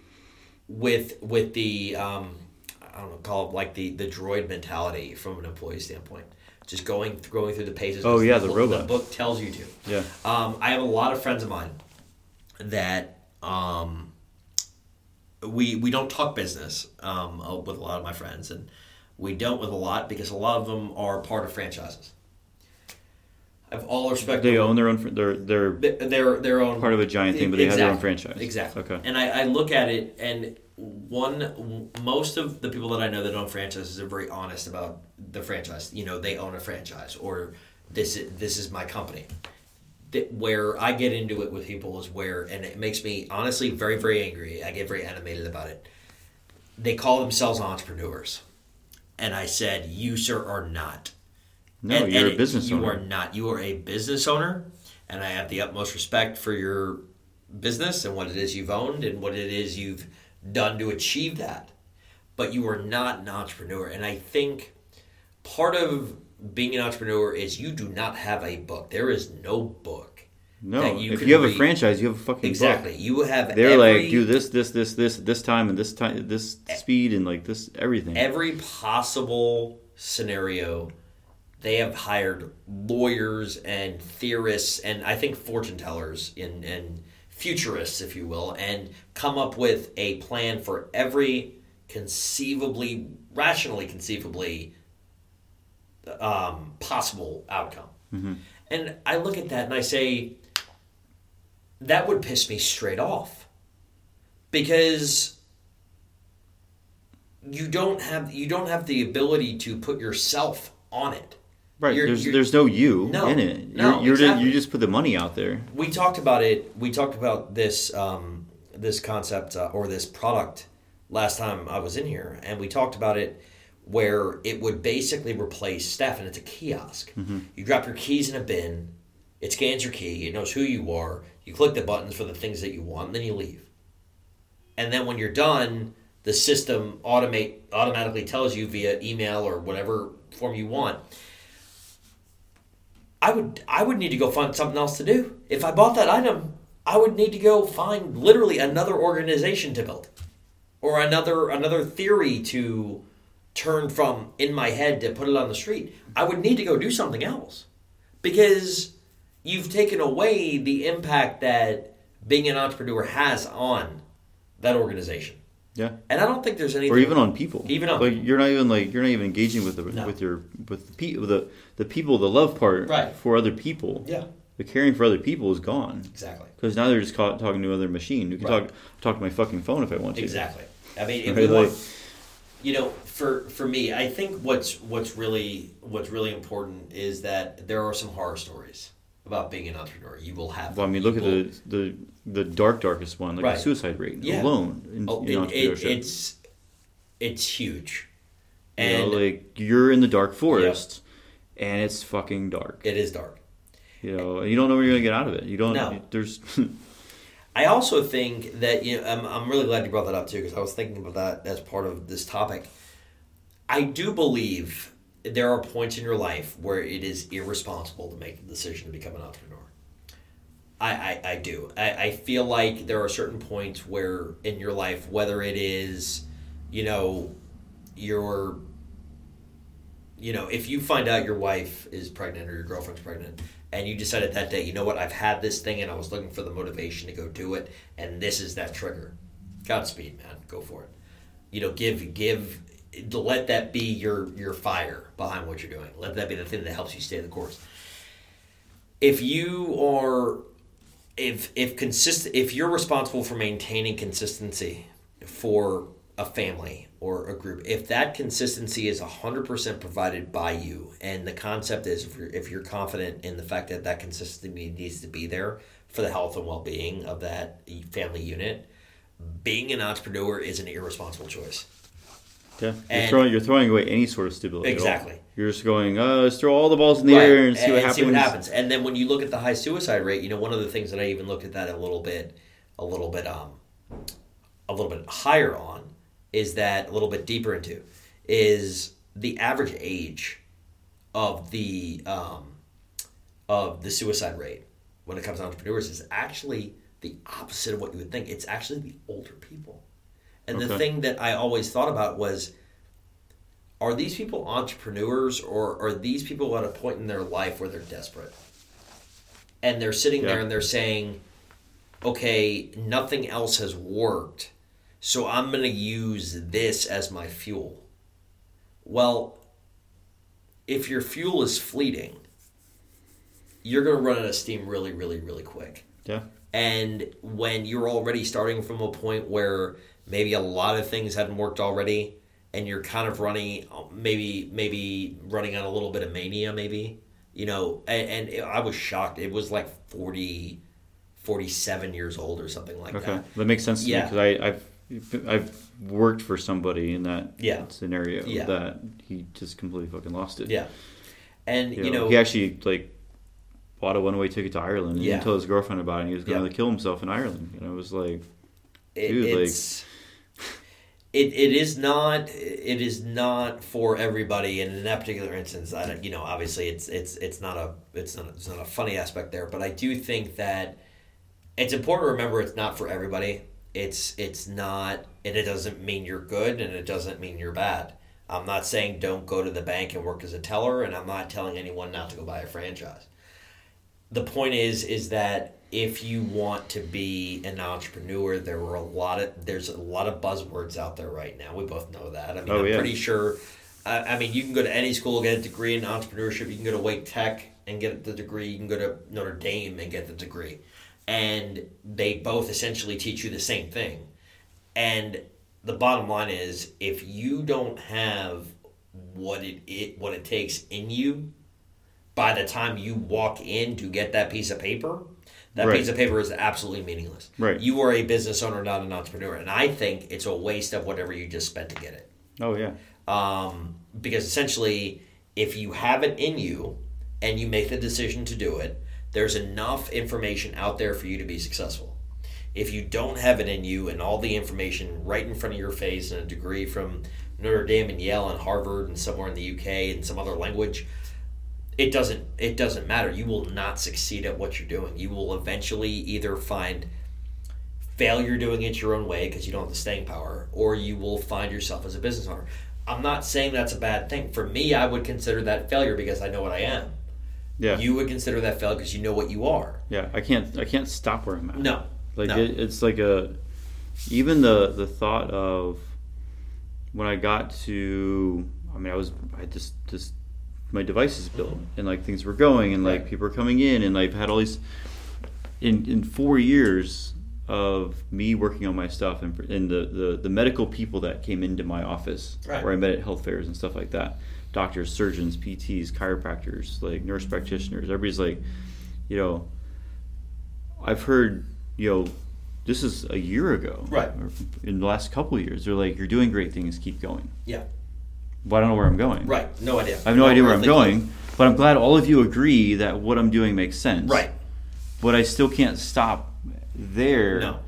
with with the um, I don't know, call it like the the droid mentality from an employee standpoint, just going going through the paces.
Oh, yeah,
the,
the
book-
robot.
The book tells you to.
Yeah.
Um, I have a lot of friends of mine that um, we we don't talk business um, uh, with a lot of my friends, and we don't with a lot because a lot of them are part of franchises. I have all respect.
They own their own. fr- Their their
Th- their own
part of a giant thing, but they have their own franchise.
Exactly.
Okay.
And I, I look at it, and one most of the people that I know that own franchises are very honest about the franchise. You know, they own a franchise, or this is, this is my company. That where I get into it with people is where, and it makes me honestly very very angry. I get very animated about it. They call themselves entrepreneurs, and I said, "You sir are not."
No,
And-
you're
and
a business
you
owner.
are not. You are a business owner, and I have the utmost respect for your business and what it is you've owned and what it is you've done to achieve that. But you are not an entrepreneur. And I think part of being an entrepreneur is you do not have a book. There is no book.
No,
you
if you have a franchise, you have a fucking
Exactly.
book.
You have
They're
every,
like do this, this, this, this, this time, and this time, this speed, and like this everything.
every possible scenario. They have hired lawyers and theorists and I think fortune tellers and, and futurists, if you will, and come up with a plan for every conceivably, rationally conceivably um, possible outcome. And I look at that and I say, that would piss me straight off because you don't have you don't have the ability to put yourself on it.
right?
You're-
there's
you're-
there's no you
No,
in it.
no,
you're, you're
exactly.
you just put the money out there.
we talked about it. We talked about this um, this concept uh, or this product last time I was in here, and we talked about it where it would basically replace staff, and it's a kiosk. You drop your keys in a bin, it scans your key, it knows who you are. You click the buttons for the things that you want, and then you leave. And then when you're done, the system automate automatically tells you via email or whatever form you want I would I would need to go find something else to do. If I bought that item, I would need to go find literally another organization to build. Or another another theory to turn from in my head to put it on the street. I would need to go do something else. Because you've taken away the impact that being an entrepreneur has on that organization.
Yeah.
And I don't think there's anything
or even on people.
Even on
like you're not even like you're not even engaging with the
No.
with your with the people the the people the love part
Right.
for other people.
Yeah,
The caring for other people is gone
exactly.
because now they're just ca- talking to another machine. You can
Right.
talk talk to my fucking phone if I want to.
Exactly. I mean, *laughs* if
Right,
we want, you know, for for me, I think what's what's really what's really important is that there are some horror stories about being an entrepreneur. You will have.
Well, I mean, look at the the the dark darkest one, like
Right.
the suicide rate
Yeah.
alone in,
Oh,
in
it, it,
entrepreneurship.
it's it's huge,
you
and
know, like you're in the dark forest, and it's fucking dark.
it is dark.
You know, and you don't know where you're gonna get out of it. You don't.
No.
There's. *laughs*
I also think that you know I'm, I'm really glad you brought that up too because I was thinking about that as part of this topic. I do believe there are points in your life where it is irresponsible to make the decision to become an entrepreneur. I, I, I do. I, I feel like there are certain points where in your life, whether it is, you know, your you know, if you find out your wife is pregnant or your girlfriend's pregnant, and you decided that day, you know what, I've had this thing and I was looking for the motivation to go do it, and this is that trigger. Godspeed, man. Go for it. You know, give give let that be your your fire behind what you're doing. Let that be the thing that helps you stay the course. If you are if if consist if you're responsible for maintaining consistency for a family or a group if that consistency is 100% provided by you and the concept is if you're, if you're confident in the fact that that consistency needs to be there for the health and well-being of that family unit being an entrepreneur is an irresponsible choice
Yeah, you're
And-
throwing you're throwing away any sort of stability. at all.
Exactly.
You're just going, uh, let's throw all the balls in the air and see what happens.
And then when you look at the high suicide rate, you know, one of the things that I even looked at that a little bit, a little bit, um, a little bit higher on, is that a little bit deeper into, is the average age of the um, of the suicide rate when it comes to entrepreneurs is actually the opposite of what you would think. It's actually the older people. And the thing that I always thought about was are these people entrepreneurs or are these people at a point in their life where they're desperate? And they're sitting there and they're saying, okay, nothing else has worked, so I'm going to use this as my fuel. Well, if your fuel is fleeting, you're going to run out of steam really, really, really quick.
Yeah,
And when you're already starting from a point where maybe a lot of things hadn't worked already, and you're kind of running, maybe maybe running on a little bit of mania, maybe you know. And, and I was shocked. It was like 40, 47 years old or something like
okay,
that.
that makes sense to
Yeah.
me because I I've I've worked for somebody in that
Yeah.
scenario
Yeah.
that he just completely fucking lost it.
Yeah, and
you
you
know,
know,
he actually like bought a one way ticket to Ireland. And
Yeah.
he told his girlfriend about it. and He was going to kill himself in Ireland. And I was like,
It,
Dude, like-
it's it, it is not it is not for everybody. And in that particular instance I you know obviously it's it's it's not a it's not it's not a funny aspect there. But I do think that it's important to remember it's not for everybody. It's it's not and it doesn't mean you're good and it doesn't mean you're bad. I'm not saying don't go to the bank and work as a teller and I'm not telling anyone not to go buy a franchise. The point is is that if you want to be an entrepreneur there were a lot of there's a lot of buzzwords out there right now. We both know that. I mean
Oh,
i'm
yeah.
pretty sure I, I mean you can go to any school get a degree in entrepreneurship. You can go to wake tech and get the degree. You can go to notre dame and get the degree. And they both essentially teach you the same thing. And the bottom line is if you don't have what it, it what it takes in you by the time you walk in to get that piece of paper, that
Right.
piece of paper is absolutely meaningless.
Right.
You are a business owner, not an entrepreneur. And I think it's a waste of whatever you just spent to get it.
oh, yeah.
Um, because essentially, if you have it in you and you make the decision to do it, there's enough information out there for you to be successful. If you don't have it in you and all the information right in front of your face and a degree from Notre Dame and Yale and Harvard and somewhere in the UK and some other language, it doesn't it doesn't matter. You will not succeed at what you're doing. You will eventually either find failure doing it your own way because you don't have the staying power, or you will find yourself as a business owner. I'm not saying that's a bad thing. For me, I would consider that failure because I know what I am.
Yeah.
You would consider that failure because you know what you are.
yeah. I can't, I can't stop where I'm at.
No.
Like
No.
it, it's like a even the the thought of when I got to I mean I was I just just my devices built and like things were going and like
Right.
people were coming in and I've had all these in in four years of me working on my stuff and, and the, the the medical people that came into my office
Right.
where I met at health fairs and stuff like that doctors surgeons PTs chiropractors like nurse practitioners everybody's like you know I've heard, you know, this is a year ago,
Right.
or in the last couple of years, they're like, "You're doing great things. Keep going."
Yeah.
But I don't know where I'm going.
Right. No idea.
I have no idea where I'm
clue.
going. But I'm glad all of you agree that what I'm doing makes sense.
Right.
But I still can't stop there
No.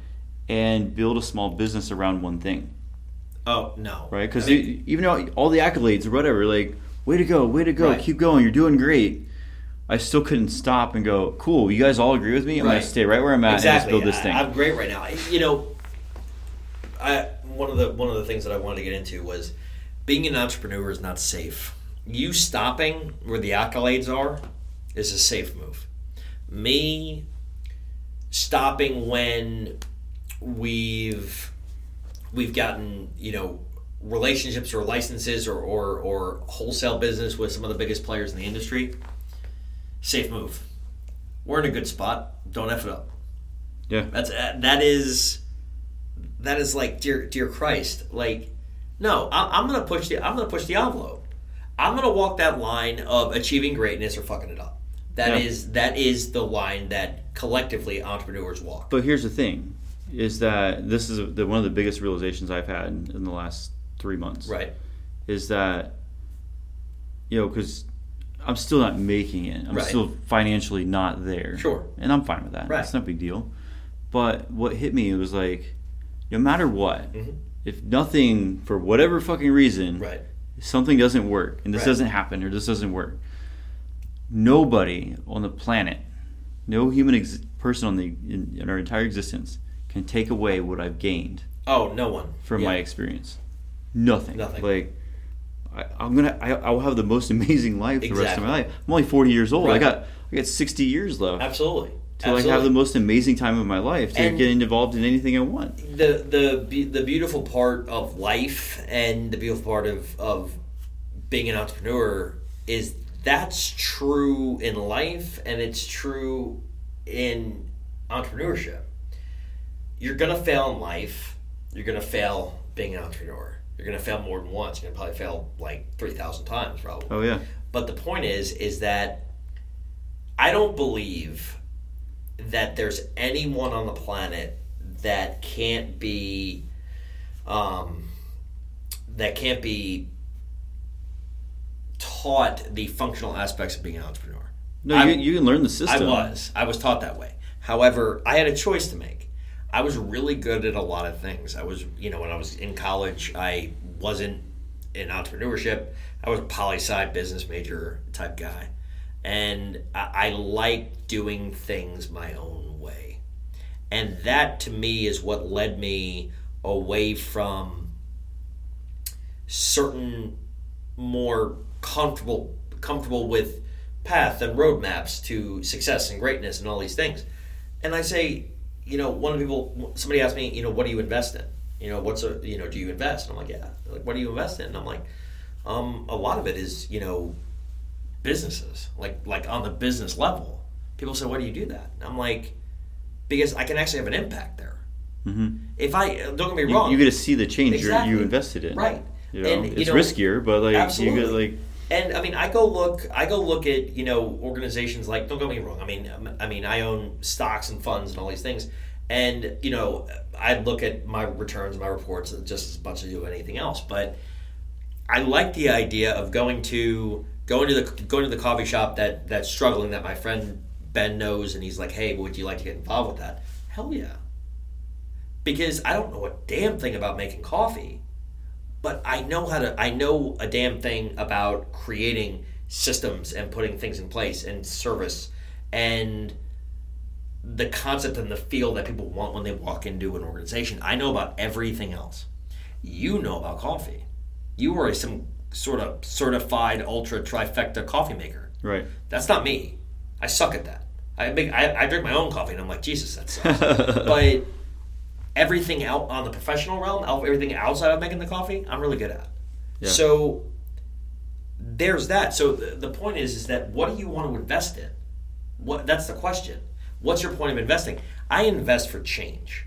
and build a small business around one thing,
Oh no.
right? Because
I mean,
even though all the accolades or whatever, like, way to go, way to go,
Right.
keep going, you're doing great. I still couldn't stop and go, cool. You guys all agree with me. I'm
Right.
gonna stay right where I'm at
exactly.
and just build this thing.
I'm great right now. You know, I one of the one of the things that I wanted to get into was being an entrepreneur is not safe. You stopping where the accolades are is a safe move. Me stopping when we've we've gotten you know relationships or licenses or, or, or wholesale business with some of the biggest players in the industry safe move we're in a good spot don't f it up
yeah.
that's that is that is like dear dear Christ. Like, no, I, I'm gonna push the I'm gonna push the envelope. I'm gonna walk that line of achieving greatness or fucking it up. That is
Yeah.
that is the line that collectively entrepreneurs walk.
But here's the thing: is that this is the, one of the biggest realizations I've had in, in the last three months.
Right.
Is that you know because I'm still not making it. I'm
Right.
still financially not there.
Sure.
And I'm fine with that.
Right.
It's no big deal. But what hit me was like, no matter what,
Mhm.
If nothing for whatever fucking reason,
Right.
something doesn't work and this
Right.
doesn't happen or this doesn't work nobody on the planet no human ex- person on the in, in our entire existence can take away what i've gained
Oh, no one
from
Yeah.
my experience nothing
Nothing.
like I, i'm gonna I, i'll have the most *laughs* amazing life the rest of my life i'm only 40 years old i got i got 60 years left
Absolutely.
To like have the most amazing time of my life to
And-
get involved in anything i want
the the the beautiful part of life and the beautiful part of of being an entrepreneur is that's true in life and it's true in entrepreneurship. You're gonna fail in life. You're gonna fail being an entrepreneur. You're gonna fail more than once. You're gonna probably fail like three thousand times, probably.
oh yeah
But the point is, is that I don't believe that there's anyone on the planet that can't be, um, that can't be taught the functional aspects of being an entrepreneur.
No, you, you can learn the system.
I was. I was taught that way. However, I had a choice to make. I was really good at a lot of things. I was, you know, when I was in college, I wasn't in entrepreneurship. I was a poli sci business major type guy. And I, I like doing things my own way. And that to me is what led me away from certain more comfortable comfortable with path and roadmaps to success and greatness and all these things. And I say, you know, one of the people, somebody asked me, you know, what do you invest in? You know, what's a, you know, do you invest? And I'm like, yeah. Like, what do you invest in? And I'm like, um, a lot of it is, you know, businesses, like like on the business level. People say, why do you do that? And I'm like, because I can actually have an impact there.
Mhm.
If I don't get me
You,
wrong,
you get to see the change you're,
Exactly.
you invested in.
Right.
You know,
And, you
it's
know,
riskier, but like you
absolutely.
get like
And I mean, I go look. I go look at you know organizations like. Don't get me wrong. I mean, um, I mean, I own stocks and funds and all these things. And you know, I look at my returns, my reports, just as much as I do anything else. But I like the idea of going to going to the going to the coffee shop that that's struggling that my friend Ben knows, and he's like, "Hey, would you like to get involved with that?" Hell yeah! Because I don't know a damn thing about making coffee, but I know how to. I know a damn thing about creating systems and putting things in place and service and the concept and the feel that people want when they walk into an organization. I know about everything else. You know about coffee. You are some sort of certified ultra trifecta coffee maker.
right.
That's not me. I suck at that. I make I, I drink my own coffee and I'm like Jesus that sucks. *laughs* but everything out on the professional realm, everything outside of making the coffee, I'm really good at.
Yeah.
So there's that. So the, the point is, is that what do you want to invest in? What that's the question. What's your point of investing? I invest for change.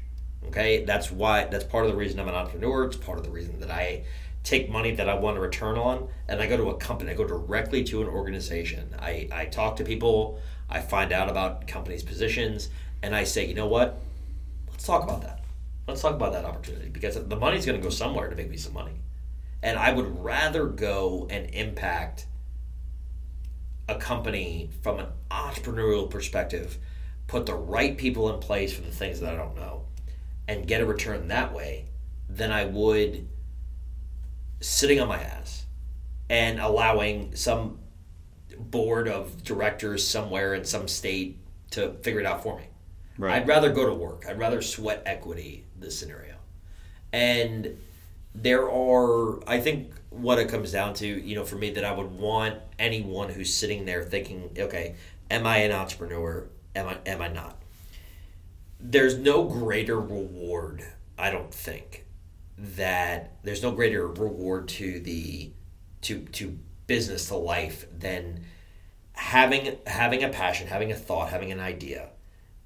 Okay, that's why. That's part of the reason I'm an entrepreneur. It's part of the reason that I take money that I want to return on, and I go to a company. I go directly to an organization. I I talk to people. I find out about companies' positions, and I say, you know what? Let's talk about that. Let's talk about that opportunity because the money's going to go somewhere to make me some money. And I would rather go and impact a company from an entrepreneurial perspective, put the right people in place for the things that I don't know, and get a return that way than I would sitting on my ass and allowing some board of directors somewhere in some state to figure it out for me.
Right.
I'd rather go to work. I'd rather sweat equity this scenario. And there are, I think, what it comes down to, you know, for me, that I would want anyone who's sitting there thinking, okay, am I an entrepreneur? Am I, am I not? There's no greater reward, I don't think, that there's no greater reward to the to to business to life than having having a passion, having a thought, having an idea,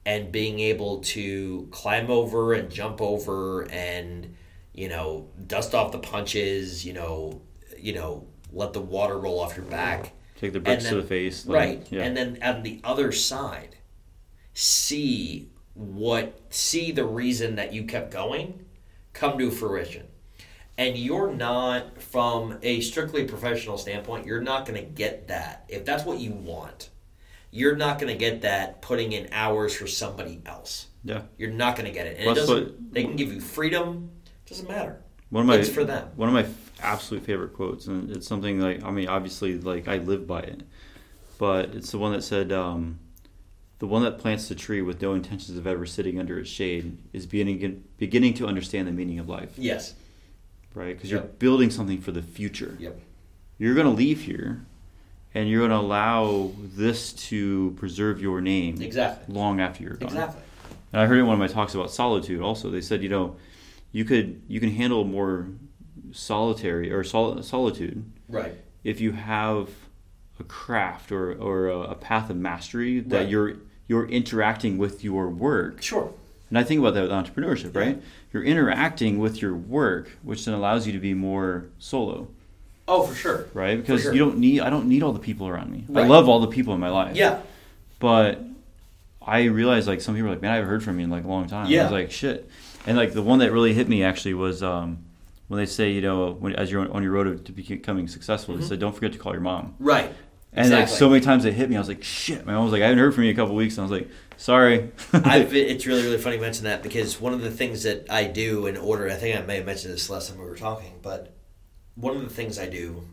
and being able to climb over and jump over and you know dust off the punches, you know, you know, let the water roll off your back.
Take the bricks
And
to the face. like,
right
Yeah.
and then on the other side see what see the reason that you kept going come to fruition. And you're not from a strictly professional standpoint you're not going to get that if that's what you want. You're not going to get that putting in hours for somebody else.
Yeah.
you're not going to get it. And
Well,
it doesn't
what-
they can give you freedom doesn't matter.
One of my
it's for them.
one of my absolute favorite quotes, and it's something like I mean, obviously, like I live by it, but it's the one that said, um, "The one that plants the tree with no intentions of ever sitting under its shade is beginning beginning to understand the meaning of life."
yes
Right? Because you're building something for the future.
yep
You're going to leave here, and you're going to allow this to preserve your name
exactly
long after you're gone.
exactly
And I heard in one of my talks about solitude also. They said, you know, you could you can handle more solitary or sol- solitude
right
if you have a craft or, or a, a path of mastery that
Right.
you're you're interacting with your work.
sure
And I think about that with entrepreneurship, right? You're interacting with your work, which then allows you to be more solo,
oh for sure
right? Because
sure.
you don't need I don't need all the people around me. I love all the people in my life.
yeah
But I realized like some people are like, man, I haven't heard from you in like a long time.
Yeah.
I was like, shit. And like the one that really hit me actually was um, when they say, you know, when as you're on, on your road to becoming successful,
Mm-hmm.
they said, don't forget to call your mom.
right
And like so many times it hit me, I was like, "Shit!" My mom was like, "I haven't heard from you in a couple weeks," and I was like, "Sorry." *laughs*
I've, it's really really funny you mention that because one of the things that I do in order I think I may have mentioned this last time we were talking but one of the things I do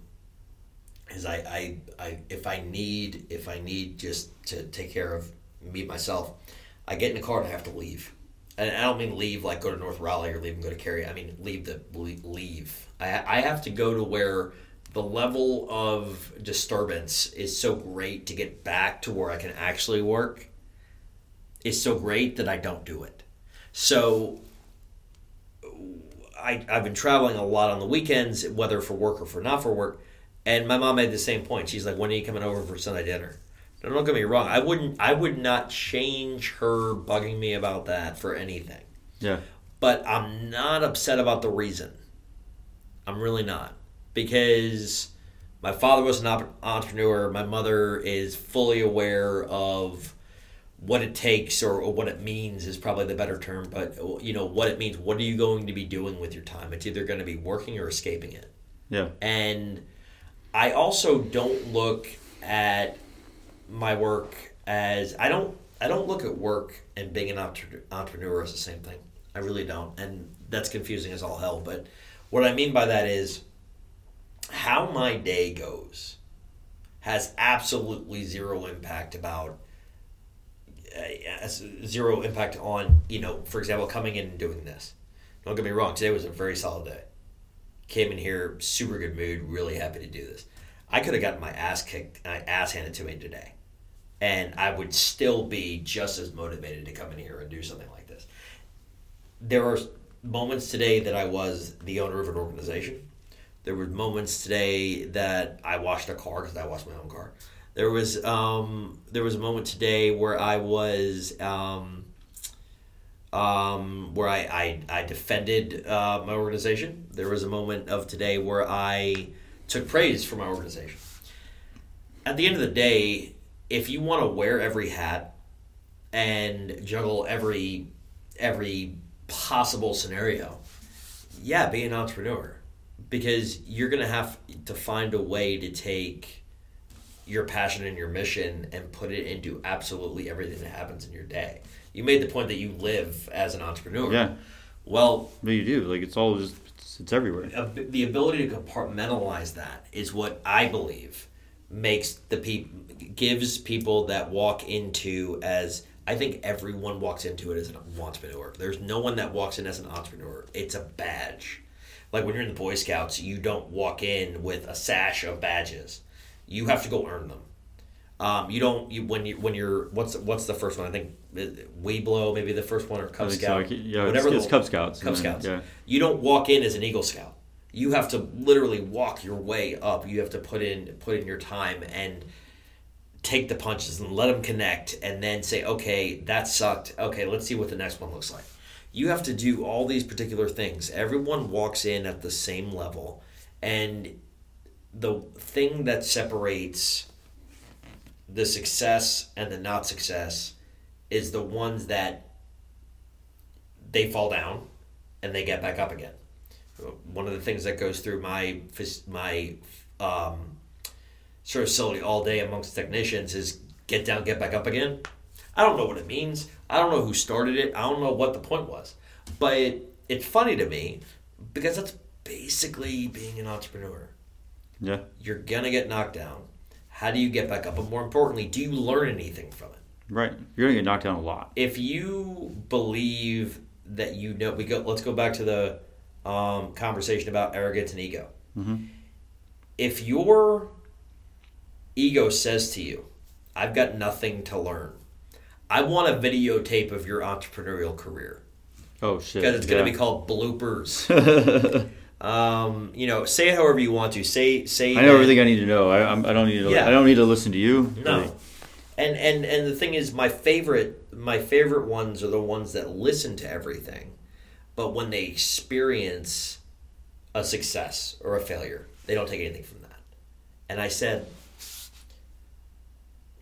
is I, I, I if I need if I need just to take care of me myself I get in the car and I have to leave and I don't mean leave like go to North Raleigh or leave and go to Cary I mean leave the leave I, I have to go to where the level of disturbance is so great to get back to where I can actually work is so great that I don't do it. So I, I've been traveling a lot on the weekends, whether for work or for not for work. And my mom made the same point. She's like, "When are you coming over for Sunday dinner?" Now, don't get me wrong. I wouldn't. I would not change her bugging me about that for anything.
yeah,
But I'm not upset about the reason. I'm really not because my father was an op- entrepreneur. My mother is fully aware of what it takes or, or what it means is probably the better term. But you know what it means. What are you going to be doing with your time? It's either going to be working or escaping it.
yeah,
And I also don't look at my work as I don't I don't look at work and being an entre- entrepreneur as the same thing. I really don't, and that's confusing as all hell. But what I mean by that is how my day goes has absolutely zero impact about uh, zero impact on you know for example coming in and doing this. Don't get me wrong. Today was a very solid day came in here super good mood really happy to do this i could have gotten my ass kicked my ass handed to me today and i would still be just as motivated to come in here and do something like this there are moments today that i was the owner of an organization there were moments today that i washed a car because i washed my own car there was um, there was a moment today where i was um, um, where I, I, I defended uh, my organization. There was a moment of today where I took praise for my organization. At the end of the day, if you want to wear every hat and juggle every every possible scenario, yeah, be an entrepreneur because you're going to have to find a way to take your passion and your mission and put it into absolutely everything that happens in your day. You made the point that you live as an entrepreneur.
yeah.
Well,
But you do like it's all just it's, it's everywhere.
the ability to compartmentalize that is what I believe makes the people gives people that walk into as I think everyone walks into it as an entrepreneur. There's no one that walks in as an entrepreneur. It's a badge. Like when you're in the Boy Scouts, you don't walk in with a sash of badges. You have to go earn them. Um, you don't you when you when you're what's what's the first one? I think uh, Webelo maybe the first one or Cub
think so.
Scout.
Yeah,
whatever
it's, it's Cub Scouts.
Cub
then-
Scouts.
Yeah,
You don't walk in as an Eagle Scout. You have to literally walk your way up. You have to put in put in your time and take the punches and let them connect, and then say, okay, that sucked. Okay, let's see what the next one looks like. You have to do all these particular things. Everyone walks in at the same level, and the thing that separates the success and the not success is the ones that they fall down and they get back up again. One of the things that goes through my my um, sort of facility all day amongst technicians is get down, get back up again. I don't know what it means. I don't know who started it. I don't know what the point was, but it, it's funny to me because that's basically being an entrepreneur.
yeah,
You're gonna get knocked down. How do you get back up? But more importantly, do you learn anything from it?
right. You're gonna get knocked down a lot.
if you believe that you know we go let's go back to the um, conversation about arrogance and ego
Mhm.
if your ego says to you i've got nothing to learn i want a videotape of your entrepreneurial career
Oh shit.
because it's going to be called bloopers *laughs* um, you know say it however you want to say say
I know
that-
everything I need to know. I, I'm, I don't need to.
Yeah.
I don't need to listen to you.
No.
Like,
And and and the thing is my favorite my favorite ones are the ones that listen to everything, but when they experience a success or a failure, they don't take anything from that. And I said,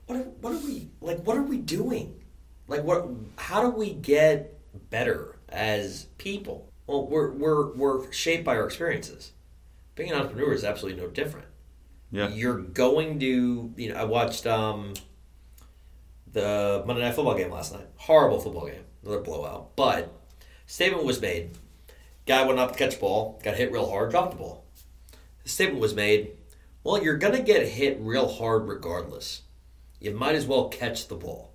what are, what are we like what are we doing? Like what how do we get better as people? Well, we're we're we're shaped by our experiences. Being an entrepreneur is absolutely no different
Yeah.
You're going to, you know, I watched um, the Monday Night Football game last night. Horrible football game, another blowout. But statement was made. Guy went up to catch the ball, got hit real hard, dropped the ball. The statement was made. Well, you're gonna get hit real hard regardless. You might as well catch the ball.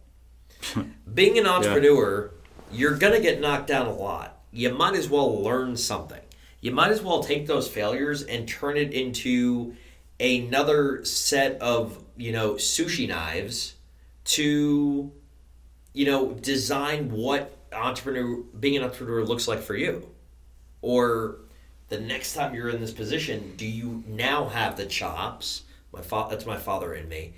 *laughs* Being an entrepreneur, you're gonna get knocked down a lot. You might as well learn something. You might as well take those failures and turn it into another set of you know sushi knives to you know design what entrepreneur being an entrepreneur looks like for you or the next time you're in this position do you now have the chops my fa- that's my father in me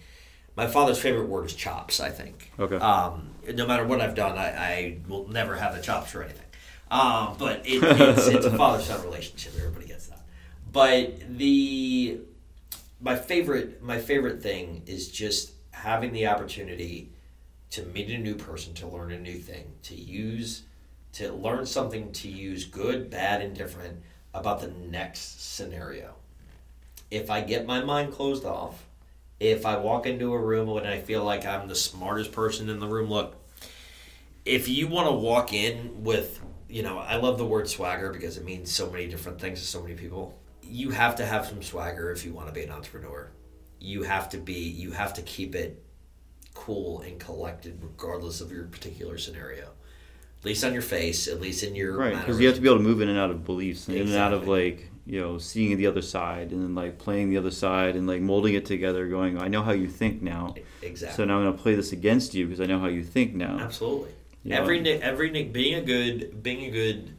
my father's favorite word is chops i think.
Okay.
um, no matter what i've done i, I will never have the chops for anything. Um, but it, it's, it's a *laughs* father-son relationship everybody gets that. But the my favorite my favorite thing is just having the opportunity to meet a new person to learn a new thing to use to learn something to use good bad and different about the next scenario. If i get my mind closed off if i walk into a room and i feel like i'm the smartest person in the room look if you want to walk in with you know i love the word swagger because it means so many different things to so many people. You have to have some swagger if you want to be an entrepreneur. You have to be you have to keep it cool and collected regardless of your particular scenario. At least on your face at least in your
Right, because you have to be able to move in and out of beliefs, and in and out of like you know seeing the other side, and then like playing the other side, and like molding it together. Going, I know how you think now,
exactly
so now I'm going to play this against you because I know how you think now.
Absolutely.
Yeah.
Every every being a good being a good.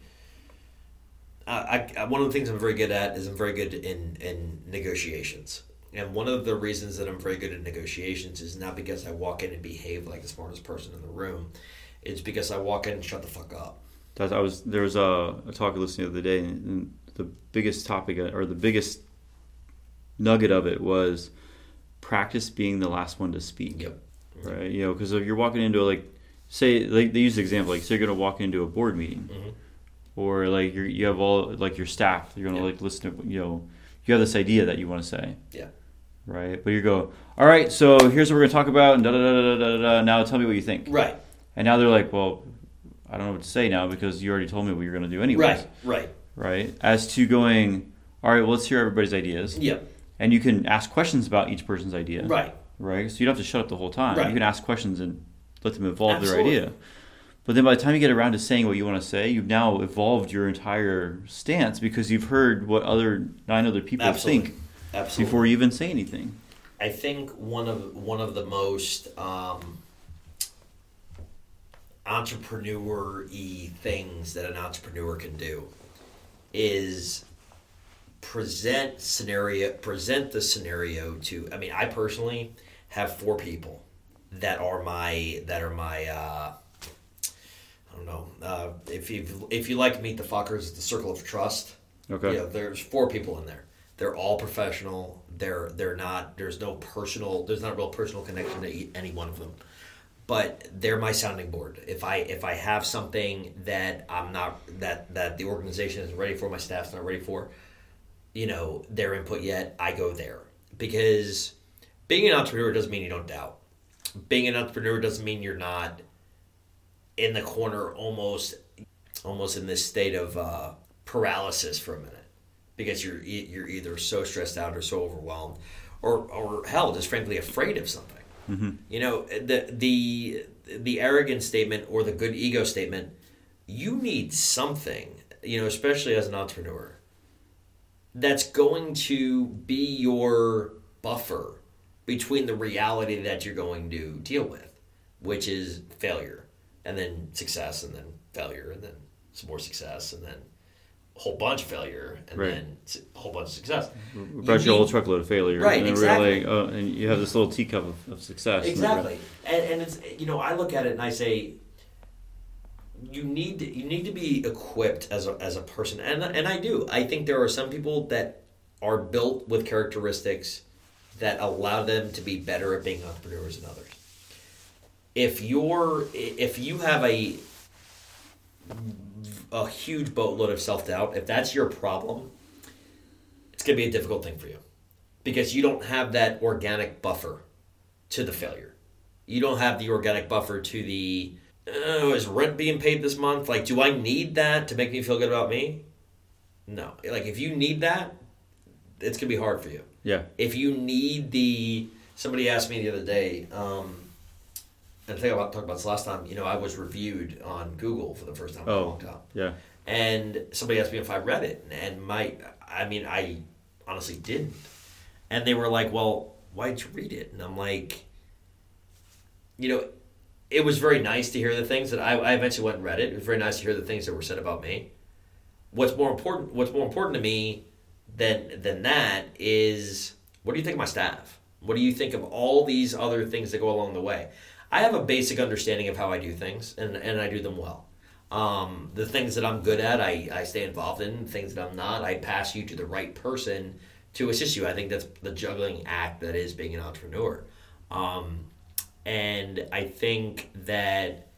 I, I one of the things I'm very good at is I'm very good in in negotiations. And one of the reasons that I'm very good at negotiations is not because I walk in and behave like the smartest person in the room. It's because I walk in and shut the fuck up.
That I was there was a, a talk I listened to the other day, and, and the biggest topic or the biggest nugget of it was practice being the last one to speak.
Yep.
Right, you know, because if you're walking into a, like, say, like they use the example, like, so you're gonna walk into a board meeting,
Mhm.
or like you're, you have all like your staff, you're gonna
Yeah.
like listen to, you know, you have this idea that you want to say.
Yeah.
Right, but you go, all right, so here's what we're gonna talk about, and da da da da da da. Now tell me what you think.
Right.
And now they're like, well, I don't know what to say now because you already told me what you're gonna do anyways.
Right. Right.
Right. As to going, all right, well, let's hear everybody's ideas,
Yep.
and you can ask questions about each person's idea.
Right.
Right. So you don't have to shut up the whole time.
Right.
You can ask questions and let them evolve
Absolutely.
their idea. But then by the time you get around to saying what you want to say, you've now evolved your entire stance because you've heard what other nine other people
Absolutely.
think
Absolutely.
before you even say anything.
I think one of one of the most um, entrepreneur-y things that an entrepreneur can do is present scenario present the scenario to I mean I personally have four people that are my that are my uh, I don't know uh, if you if you like to meet the fuckers the circle of trust
Okay.
yeah, there's four people in there. They're all professional. They're they're not. There's no personal. There's not a real personal connection to any one of them. But they're my sounding board. If I if I have something that I'm not that that the organization isn't ready for, my staff's not ready for, you know, their input yet, I go there because being an entrepreneur doesn't mean you don't doubt. Being an entrepreneur doesn't mean you're not in the corner, almost almost in this state of uh, paralysis for a minute because you're you're either so stressed out or so overwhelmed or or hell just frankly afraid of something Mm-hmm. you know the the the arrogant statement or the good ego statement you need something you know especially as an entrepreneur that's going to be your buffer between the reality that you're going to deal with which is failure and then success and then failure and then some more success and then a whole bunch of failure and
Right.
then a whole bunch of success
We brought you a
need-
whole truckload of failure.
Right,
And
exactly.
Like, oh, and you have this little teacup of, of success.
Exactly, and, and it's you know I look at it and I say, you need to, you need to be equipped as a as a person, and and I do. I think there are some people that are built with characteristics that allow them to be better at being entrepreneurs than others. If you're if you have a a huge boatload of self doubt, if that's your problem, it's going to be a difficult thing for you because you don't have that organic buffer to the failure. You don't have the organic buffer to the oh, is rent being paid this month? Like, do I need that to make me feel good about me? No. Like, if you need that, it's gonna be hard for you.
Yeah.
If you need the somebody asked me the other day, um, and I think I talked about this last time. You know, I was reviewed on Google for the first time in a
Oh.
long time
Yeah.
and somebody asked me if I read it, and my, I mean, I honestly didn't, and they were like, "Well, why'd you read it?" And I'm like, you know, it was very nice to hear the things that I, I eventually went and read it. It was very nice to hear the things that were said about me. What's more important? What's more important to me than than that is what do you think of my staff? What do you think of all these other things that go along the way? I have a basic understanding of how I do things, and, and I do them well. Um, the things that I'm good at, I, I stay involved in. Things that I'm not, I pass you to the right person to assist you. I think that's the juggling act that is being an entrepreneur. Um, and I think that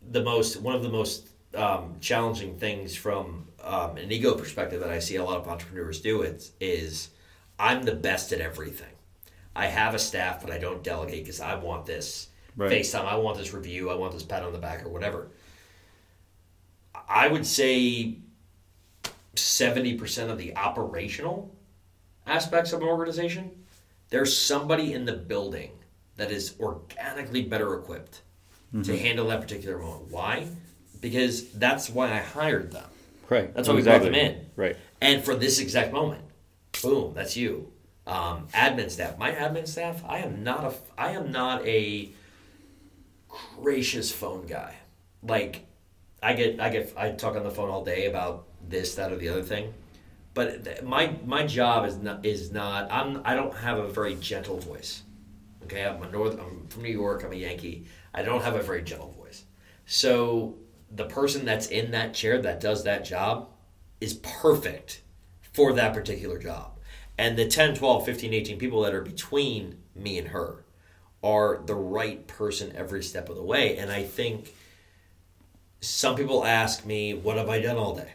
the most one of the most um, challenging things from um, an ego perspective that I see a lot of entrepreneurs do is, is I'm the best at everything. I have a staff, but I don't delegate because I want this
Right.
FaceTime. I want this review. I want this pat on the back or whatever. I would say seventy percent of the operational aspects of an organization, there's somebody in the building that is organically better equipped to mm-hmm. handle that particular moment. Why? Because that's why I hired them.
Right.
That's why we brought them in.
Right.
And for this exact moment, boom, that's you. Um, admin staff. My admin staff. I am not a. I am not a gracious phone guy. Like, I get. I get. I talk on the phone all day about this, that, or the other thing. But my my job is not is not. I'm. I don't have a very gentle voice. Okay, I'm a north. I'm from New York. I'm a Yankee. I don't have a very gentle voice. So the person that's in that chair that does that job is perfect for that particular job. And the 10, 12, 15, 18 people that are between me and her are the right person every step of the way. And I think some people ask me, What have I done all day?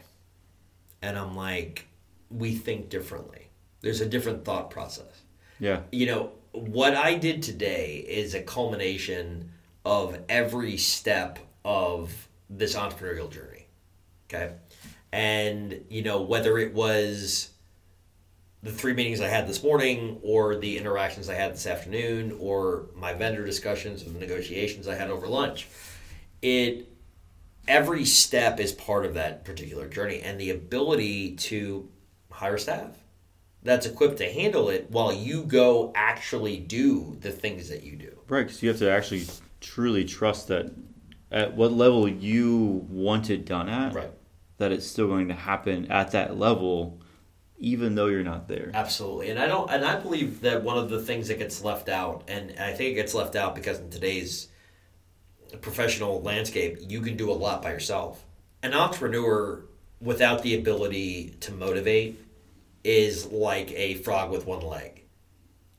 And I'm like, We think differently. There's a different thought process
Yeah.
you know what i did today is a culmination of every step of this entrepreneurial journey okay and you know whether it was the three meetings i had this morning or the interactions i had this afternoon or my vendor discussions and the negotiations i had over lunch it every step is part of that particular journey and the ability to hire staff that's equipped to handle it while you go actually do the things that you do.
Right. Because you have to actually truly trust that at what level you want it done at,
Right.
that it's still going to happen at that level, even though you're not there.
Absolutely. And I don't and I believe that one of the things that gets left out and I think it gets left out because in today's professional landscape, you can do a lot by yourself. An entrepreneur without the ability to motivate is like a frog with one leg.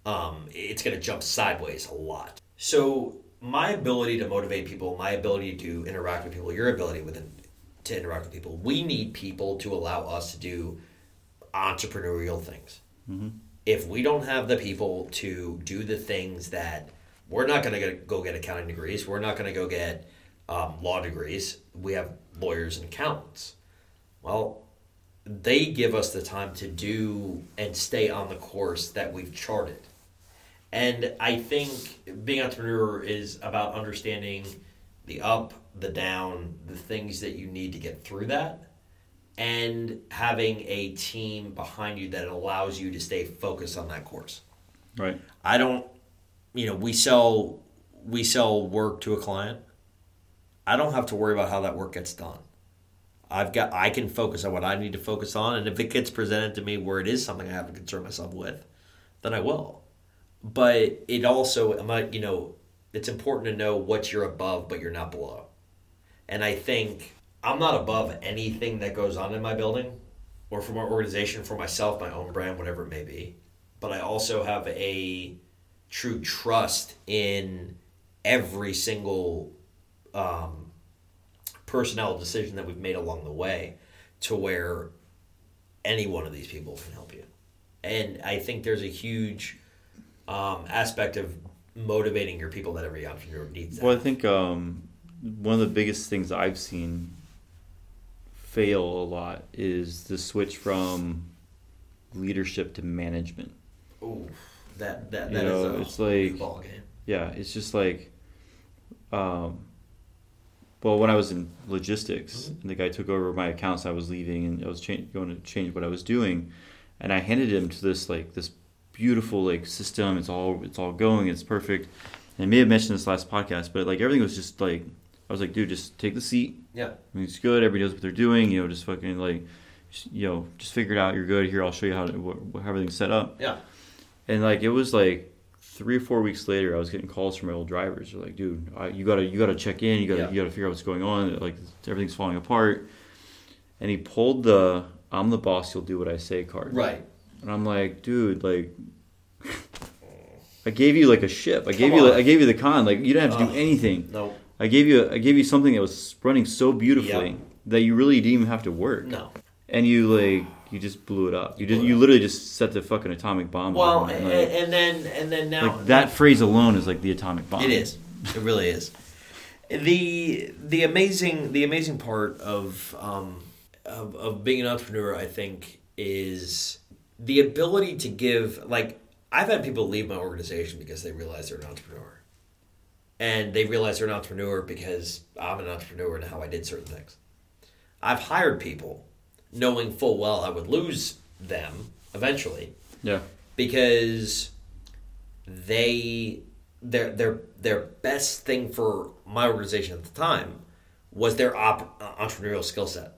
Um, it's going to jump sideways a lot. So my ability to motivate people, my ability to interact with people, your ability with to interact with people, we need people to allow us to do entrepreneurial things. If we don't have the people to do the things that we're not going to go get accounting degrees, we're not going to go get um, law degrees. We have lawyers and accountants. Well, they give us the time to do and stay on the course that we've charted. And I think being an entrepreneur is about understanding the up, the down, the things that you need to get through that, and having a team behind you that allows you to stay focused on that course.
Right.
I don't, you know, we sell we sell work to a client. I don't have to worry about how that work gets done. I've got I can focus on what I need to focus on, and if it gets presented to me where it is something I have to concern myself with, then I will. But it also, am I, you know, it's important to know what you're above, but you're not below. And I think I'm not above anything that goes on in my building or for my organization, for myself, my own brand, whatever it may be. But I also have a true trust in every single um, personnel decision that we've made along the way to where any one of these people can help you. and I think there's a huge um, aspect of motivating your people that every entrepreneur needs.
Well, I think um, one of the biggest things I've seen fail a lot is the switch from leadership to management.
Oh, that that
You
that is
know,
a
it's like-. Yeah, it's just like, um, well, when I was in logistics, and the guy took over my accounts, I was leaving, and I was cha- going to change what I was doing, and I handed him to this like this beautiful like system. It's all it's all going. It's perfect. And I may have mentioned this last podcast, but like everything was just like I was like, dude, just take the seat.
Yeah.
I mean, it's good. Everybody knows what they're doing. You know, just fucking like, just, you know, just figure it out. You're good. Here, I'll show you how to, wh- how everything's set up.
Yeah.
And like it was like three or four weeks later, I was getting calls from my old drivers. They're like, "Dude, I, you gotta you gotta check in. You gotta
Yeah.
you gotta figure out what's going on. Like everything's falling apart." And he pulled the "I'm the boss. You'll do what I say" card.
Right.
And I'm like, dude, like. *laughs* I gave you like a ship. I gave
Come
you like. I gave you the con. Like you didn't have to do anything.
No.
I gave you I gave you something that was running so beautifully
Yeah.
that you really didn't even have to work.
No.
And you like you just blew it up. You just you literally just set the fucking atomic bomb.
Well, and,
Like-
and then and then now
like that phrase alone is like the atomic bomb.
It is. It really is. The the amazing the amazing part of um of, of being an entrepreneur, I think, is the ability to give. Like I've had people leave my organization because they realize they're an entrepreneur, and they realize they're an entrepreneur because I'm an entrepreneur and how I did certain things. I've hired people knowing full well I would lose them eventually
Yeah.
because they their their their best thing for my organization at the time was their op, uh, entrepreneurial skill set.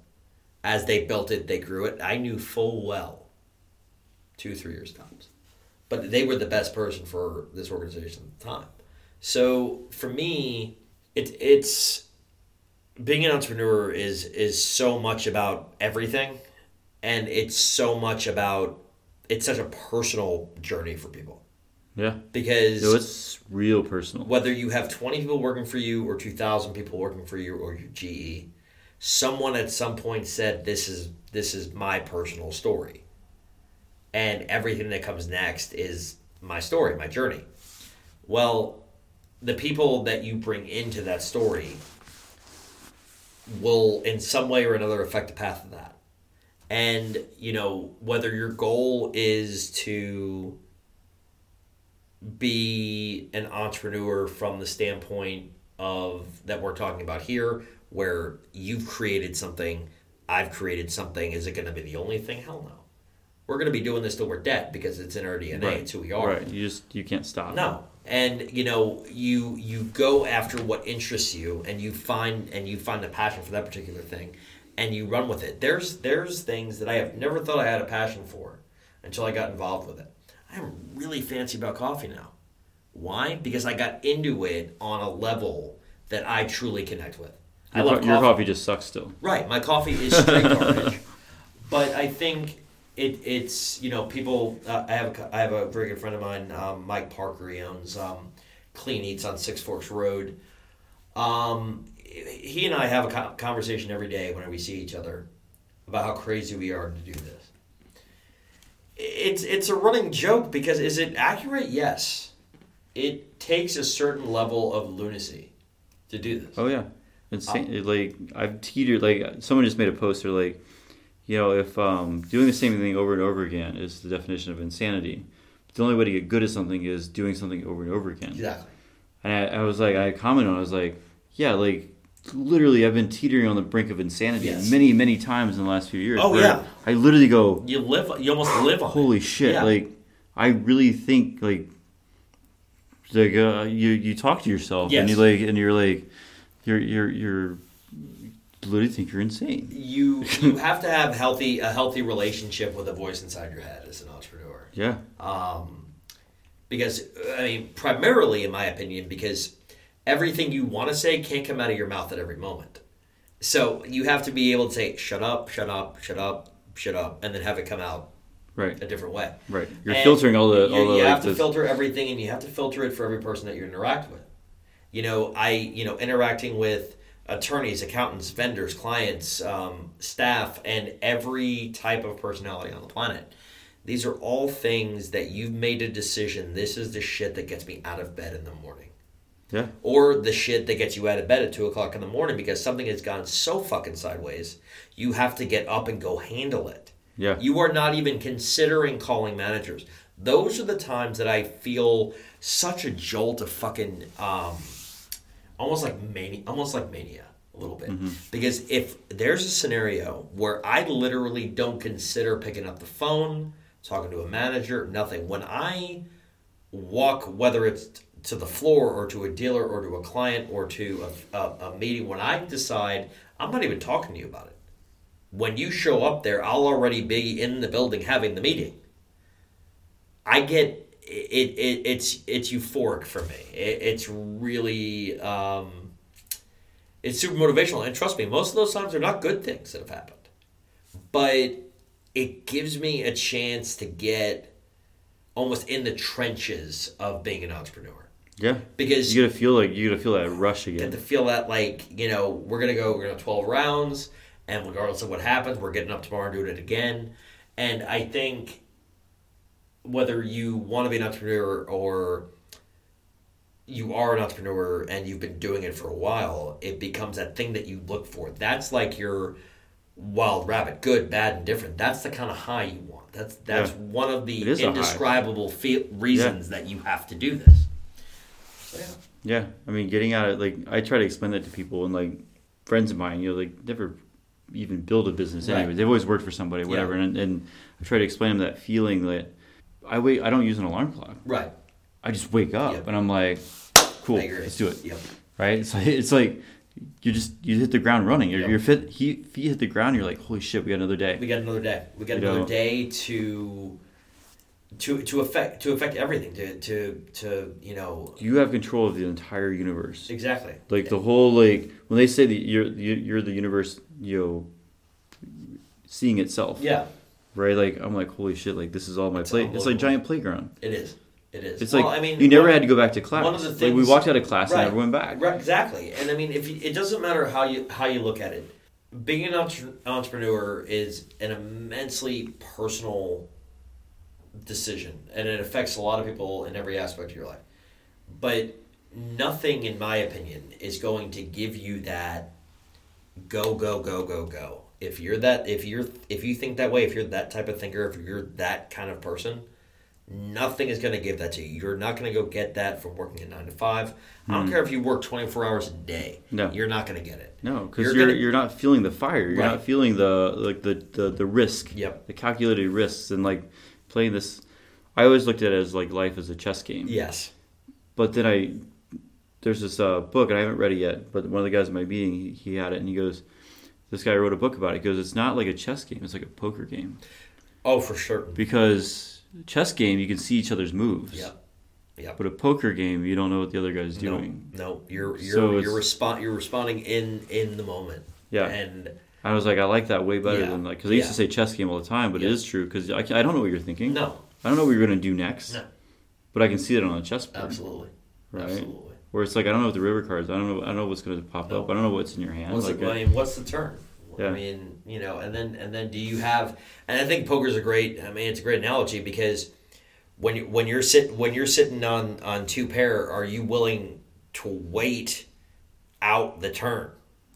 As they built it, they grew it. I knew full well, two three years tops, but they were the best person for this organization at the time. So for me, it, it's being an entrepreneur is is so much about everything, and it's so much about it's such a personal journey for people
Yeah.
because
So it's real personal.
whether you have 20 people working for you or 2000 people working for you or your GE someone at some point said this is this is my personal story and everything that comes next is my story my journey well the people that you bring into that story will in some way or another affect the path of that and you know whether your goal is to be an entrepreneur from the standpoint of that we're talking about here where you've created something i've created something is it going to be the only thing hell no we're going to be doing this till we're dead because it's in our dna
right.
it's who we are
Right. You just you can't stop.
no and you know you you go after what interests you and you find and you find a passion for that particular thing and you run with it. There's there's things that i have never thought i had a passion for until i got involved with it. I'm really fancy about coffee now. Why? Because i got into it on a level that i truly connect with. I love
co- your coffee just sucks still.
Right, my coffee is straight garbage, *laughs* but I think it, it's you know people. Uh, I have a, I have a very good friend of mine, um, Mike Parker. He owns um, Clean Eats on Six Forks Road. Um, he and I have a conversation every day whenever we see each other about how crazy we are to do this. It's it's a running joke because is it accurate? Yes, it takes a certain level of lunacy to do this.
Oh yeah, insane. it, like I've teetered. Like someone just made a poster. Like, you know, if um, doing the same thing over and over again is the definition of insanity, the only way to get good at something is doing something over and over again.
Exactly.
And I, I was like, I commented on. it, I was like, yeah, like literally, I've been teetering on the brink of insanity
Yes.
many, many times in the last few years.
Oh, yeah.
I literally go,
You live. You almost live on. it.
holy shit!
Yeah.
Like, I really think like, like uh, you you talk to yourself and you
Yes.
like and you're like, you're you're you're literally think you're insane.
you you *laughs* have to have healthy a healthy relationship with a voice inside your head as an entrepreneur.
Yeah,
Um, because I mean, primarily, in my opinion, because everything you want to say can't come out of your mouth at every moment. So you have to be able to say, "Shut up, shut up, shut up, shut up," and then have it come out
right,
a different way.
right. You're
And
filtering all the
you,
the
you
like
have to
the-
filter everything, and you have to filter it for every person that you interact with. You know, I you know interacting with attorneys, accountants, vendors, clients, um, staff, and every type of personality on the planet. These are all things that you've made a decision. This is the shit that gets me out of bed in the morning.
Yeah.
Or the shit that gets you out of bed at 2 o'clock in the morning because something has gone so fucking sideways, you have to get up and go handle it.
Yeah.
You are not even considering calling managers. Those are the times that I feel such a jolt of fucking um, almost like mania, almost like mania a little bit. Mm-hmm. Because if there's a scenario where I literally don't consider picking up the phone, talking to a manager, nothing. When I walk, whether it's to the floor or to a dealer or to a client or to a, a, a meeting, when I decide I'm not even talking to you about it when you show up there, I'll already be in the building having the meeting. I get it. it it's it's euphoric for me. It, it's really um, it's super motivational, and trust me, most of those times are not good things that have happened, but it gives me a chance to get almost in the trenches of being an entrepreneur
Yeah.
because
You gotta feel like you gotta feel that rush again.
get to feel that like you know we're gonna go we're gonna have 12 rounds and regardless of what happens we're getting up tomorrow and doing it again and i think whether you want to be an entrepreneur or you are an entrepreneur and you've been doing it for a while it becomes that thing that you look for that's like your wild rabbit good bad and different that's the kind of high you want that's that's
Yeah.
one of the
is a high.
indescribable fe- reasons that you have to do this so, yeah.
Yeah. I mean, getting out of like I try to explain that to people and like friends of mine, you know, like never even build a business
Right.
anyway. They've always worked for somebody,
Yeah.
whatever. And, and I try to explain them that feeling that I wait. I don't use an alarm clock.
right
I just wake up
Yep.
and I'm like, cool, let's do it.
Yep.
Right? It's like it's like you just you hit the ground running. Your
Yep.
your feet, he, feet hit the ground. You're like, holy shit, we got another day.
We got another day. We got
You
another
know?
day to to to affect to affect everything. To to to you know
You have control of the entire universe.
exactly.
Like the whole like when they say that you're you- you're the universe, you know, seeing itself.
Yeah,
Right? Like I'm like, holy shit! Like this is all my
It's
play. It's like giant playground.
it is. It is.
It's
Well,
like
I mean,
you never had to go back to class.
one of the
like we walked out of class
Right.
and never went back.
Right, exactly. And I mean, if you, it doesn't matter how you how you look at it, being an entre- entrepreneur is an immensely personal decision, and it affects a lot of people in every aspect of your life. But nothing, in my opinion, is going to give you that go go go go go. If you're that, if you're if you think that way, if you're that type of thinker, if you're that kind of person, nothing is going to give that to you. You're not going to go get that from working at nine to five. I don't care if you work 24 hours a day.
Hmm. No.
You're not going to get it.
No, because
You're
you're
gonna-
you're not feeling the fire. You're
Right.
not feeling the like the, the the risk.
Yep.
The calculated risks and like playing this. I always looked at it as like life as a chess game.
Yes.
But then I, there's this uh, book, and I haven't read it yet. But one of the guys in my meeting, he, he had it, and he goes, "This guy wrote a book about it." He goes, "It's not like a chess game; it's like a poker game
Oh, for sure.
because chess game you can see each other's moves.
Yeah. Yep.
But a poker game, you don't know what the other guy's
No,
doing.
no, you're you're
So
you're respond you're responding in in the moment.
Yeah.
And
I was like, I like that way better
Yeah.
than like because I used
Yeah.
to say chess game all the time, but
Yeah.
it is true because I, I don't know what you're thinking.
no,
I don't know what you're gonna do next.
No.
But I can see it on a chessboard.
absolutely,
Right.
absolutely.
Where it's like I don't know what the river cards. I don't know. I don't know what's gonna pop
No.
up. I don't know what's in your hand.
What's
like
the, I mean, what's the turn?
Yeah.
I mean, you know, and then and then do you have? And I think poker's a great. I mean, it's a great analogy because when you when you're sit when you're sitting on on two pair, are you willing to wait out the turn?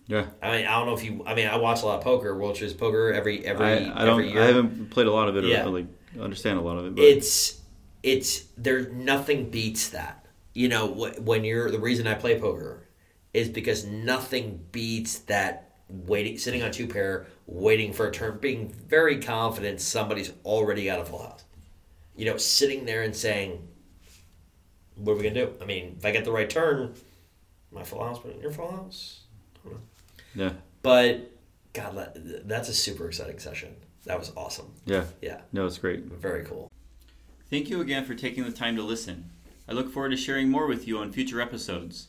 yeah.
I mean, I don't know if you. I mean, I watch a lot of poker, World Series poker every every
I, I don't.
every year.
I haven't played a lot of it.
Yeah.
Or like understand a lot of it. But
it's it's there nothing beats that you know when you're the reason i play poker is because nothing beats that waiting sitting on two pair waiting for a turn being very confident somebody's already got a full house. You know sitting there and saying what are we gonna do? I mean if i get the right turn my full house but your full house?
Yeah,
but god that, that's a super exciting session. That was awesome.
Yeah.
yeah.
No, it's great.
very cool.
Thank you again for taking the time to listen. I look forward to sharing more with you on future episodes.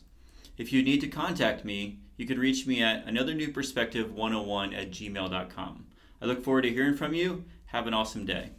If you need to contact me, you can reach me at another new perspective 101 at gmail.com. I look forward to hearing from you. Have an awesome day.